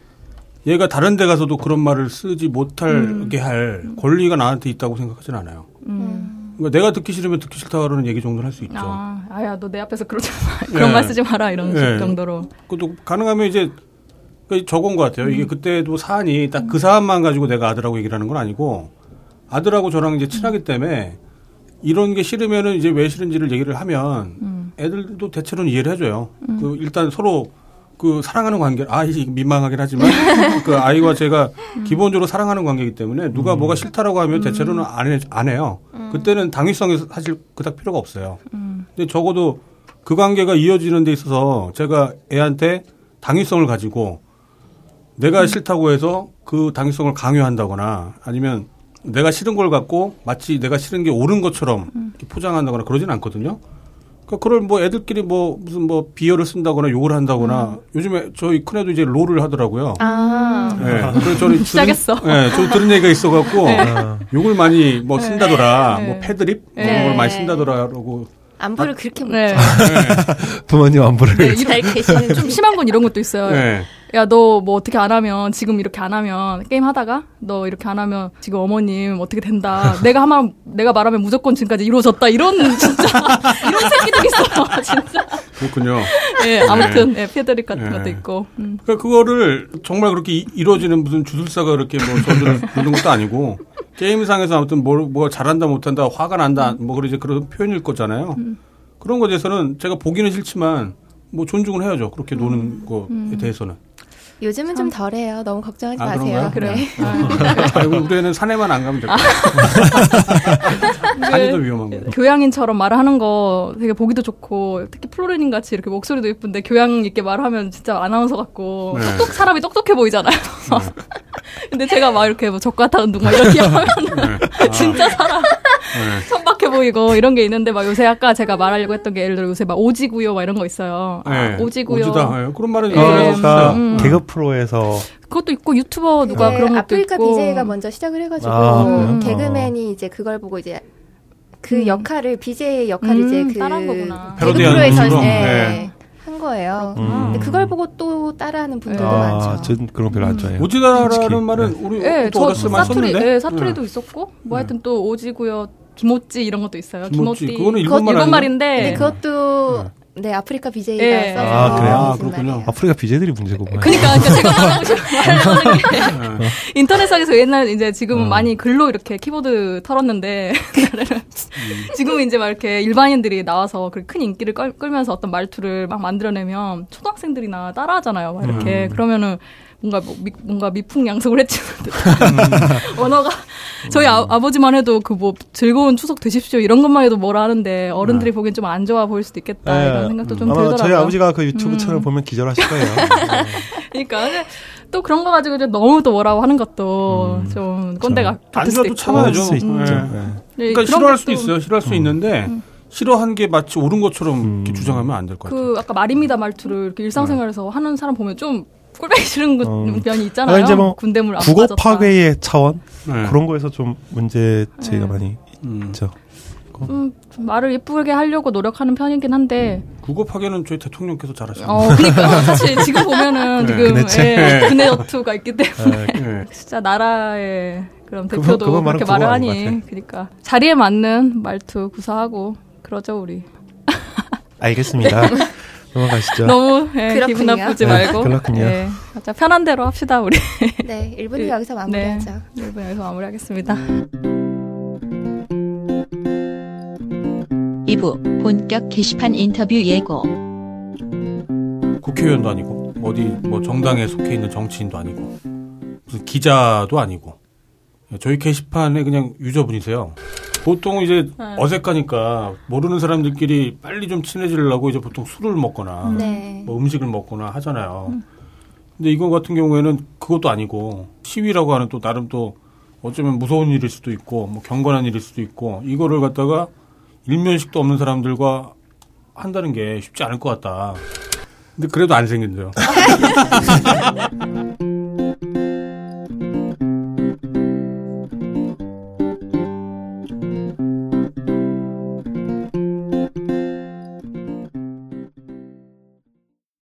얘가 다른 데 가서도 그런 말을 쓰지 못하게 할 권리가 나한테 있다고 생각하진 않아요. 음. 그러니까 내가 듣기 싫으면 듣기 싫다라는 얘기 정도는 할 수 있죠. 아, 아야 너 내 앞에서 그러지 마 그런 네. 말 쓰지 마라 이런 네. 식 정도로 그것도 가능하면 이제 그 적은 것 같아요. 음. 이게 그때도 사안이 딱 그 사안만 가지고 내가 아들하고 얘기를 하는 건 아니고 아들하고 저랑 이제 친하기 음. 때문에 이런 게 싫으면은 이제 왜 싫은지를 얘기를 하면 음. 애들도 대체로는 이해를 해줘요. 그 일단 서로 그 사랑하는 관계, 아, 이게 민망하긴 하지만 그 아이와 제가 음. 기본적으로 사랑하는 관계이기 때문에 누가 뭐가 싫다라고 하면 대체로는 안, 해, 안 해요. 그때는 당위성이 사실 그닥 필요가 없어요. 음. 근데 적어도 그 관계가 이어지는 데 있어서 제가 애한테 당위성을 가지고 내가 싫다고 해서 그 당위성을 강요한다거나 아니면 내가 싫은 걸 갖고 마치 내가 싫은 게 옳은 것처럼 이렇게 포장한다거나 그러진 않거든요. 그러니까 그걸 뭐 애들끼리 뭐 무슨 뭐 비열을 쓴다거나 욕을 한다거나 요즘에 저희 큰애도 이제 롤을 하더라고요. 아. 예. 그래서 저는 시작했어. 들은, 예, 저 들은 얘기가 있어갖고 아, 욕을 많이 뭐 쓴다더라, 네. 뭐 패드립 네. 이런 걸 많이 쓴다더라라고. 안부를 그렇게 묻죠. 네. 부모님 안부를 네, 잘 계시는 좀 심한 건 이런 것도 있어요. 예. 야 너 뭐 어떻게 안 하면 지금 이렇게 안 하면 게임 하다가 너 이렇게 안 하면 지금 어머님 어떻게 된다. 내가 하면 내가 말하면 무조건 지금까지 이루어졌다. 이런 진짜 이런 새끼들 있어요. 진짜. 그렇군요. 예, 아무튼 예, 패드립 같은 네. 것도 있고. 음. 그러니까 그거를 정말 그렇게 이- 이루어지는 무슨 주술사가 그렇게 뭐 저들을 보는 것도 아니고 게임상에서 아무튼 뭐 뭐가 잘한다 못한다 화가 난다 뭐 그런 이제 그런 표현일 거잖아요. 그런 거에 대해서는 제가 보기는 싫지만 뭐 존중을 해야죠. 그렇게 노는 거에 대해서는. 요즘은 좀 덜해요. 너무 걱정하지 아, 마세요. 그런가요? 네. 아이고 우리 애는 산에만 안 가면 될 것 같아요. 산이 더 위험한 거예요. 교양인처럼 말하는 거 되게 보기도 좋고 특히 플로리님 같이 이렇게 목소리도 예쁜데 교양 있게 말하면 진짜 아나운서 같고 네. 똑똑 사람이 똑똑해 보이잖아요. 근데 제가 막 이렇게 뭐 적과타 운동 막 이렇게 하면 네. 진짜 사람 네. 천박해 보이고 이런 게 있는데 막 요새 아까 제가 말하려고 했던 게 예를 들어 요새 막 오지구요 막 이런 거 있어요. 아, 네. 오지구요. 오지다. 예, 그런 말은 예. 어, 그러니까 음. 개그 프로에서 그것도 있고 유튜버 누가 네, 그런 것도 아프리카 있고. BJ가 먼저 시작을 해가지고 아, 그래요? 개그맨이 이제 그걸 보고 이제 그 음. 역할을 BJ 역할을 음, 이제 그 따라한 거구나. 패러디하는 프로에서? 예, 네. 한 거예요. 음. 근데 그걸 보고 또 따라하는 분들도 아, 많죠. 전 그런 거 별로 안 좋아해요. 오지다라는. 말은 우리 예, 또저 어렸을 때 사투리, 썼는데. 예, 사투리도 네. 있었고 뭐 네. 하여튼 또 오지구요, 김오찌 이런 것도 있어요. 김오찌. 김오찌. 그거는 그것 일본말 일본 말인데 근데 그것도 네 아프리카 BJ가 예. 써서 아, 그래요? 아, 그렇군요. 말이에요. 아프리카 BJ들이 문제구만. 그니까, 그러니까 제가 말하고 싶은 말하는 게 네. 인터넷상에서 옛날 이제 지금은 어. 많이 글로 이렇게 키보드 털었는데 지금은 이제 막 이렇게 일반인들이 나와서 그큰 인기를 끌, 끌면서 어떤 말투를 막 만들어내면 초등학생들이나 따라하잖아요. 막 이렇게 그러면은 뭔가 뭐 미, 뭔가 미풍양속을 했지만 언어가 저희 아, 아버지만 해도 그 뭐 즐거운 추석 되십시오 이런 것만 해도 뭐라 하는데 어른들이 보기엔 좀 안 좋아 보일 수도 있겠다 네. 이런 생각도 좀 들더라고요. 저희 아버지가 그 유튜브 음. 채널 보면 기절하실 거예요. 그러니까 또 그런 거 가지고 이제 너무 또 뭐라고 하는 것도 좀 꼰대가 안 같을 수도 있고. 참아야죠. 수 있죠. 네. 네. 네, 그러니까 싫어할 수도 있어요. 싫어할 수 있는데 싫어하는 게 마치 옳은 것처럼 이렇게 음. 주장하면 안 될 것 같아요. 그 아까 말입니다 말투를 이렇게 일상생활에서 하는 사람 보면 좀 꼴보기 싫은 그 어. 면이 있잖아요. 아, 이제 뭐 군대물 안 국어. 파괴의 차원 네. 그런 거에서 좀 문제 제가 네. 많이 음. 있죠. 음, 좀 말을 예쁘게 하려고 노력하는 편이긴 한데 국어 파괴는 저희 대통령께서 잘하시는 어 그러니까 사실 지금 보면은 네. 지금. 예, 그네 어투가 있기 때문에 네. 진짜 나라의 그런 그거- 대표도 그거 말은 그렇게 말을 하니. 그러니까 자리에 맞는 말투 구사하고 그러죠 우리. 알겠습니다. 넘어가시죠. 너무 예. 기분 나쁘지 네, 말고 그렇군요. 예, 편한 대로 합시다 우리. 네, 1부는 예. 여기서 마무리하죠. 네, 1분 여기서 마무리하겠습니다. 2부 본격 게시판 인터뷰 예고 국회의원도 아니고 어디 뭐 정당에 속해 있는 정치인도 아니고 무슨 기자도 아니고 저희 게시판에 그냥 유저분이세요. 보통 이제 네. 어색하니까 모르는 사람들끼리 빨리 좀 친해지려고 이제 보통 술을 먹거나 네. 뭐 음식을 먹거나 하잖아요. 근데 이거 같은 경우에는 그것도 아니고 시위라고 하는 또 나름 또 어쩌면 무서운 일일 수도 있고 뭐 경건한 일일 수도 있고 이거를 갖다가 일면식도 없는 사람들과 한다는 게 쉽지 않을 것 같다. 근데 그래도 안 생긴대요.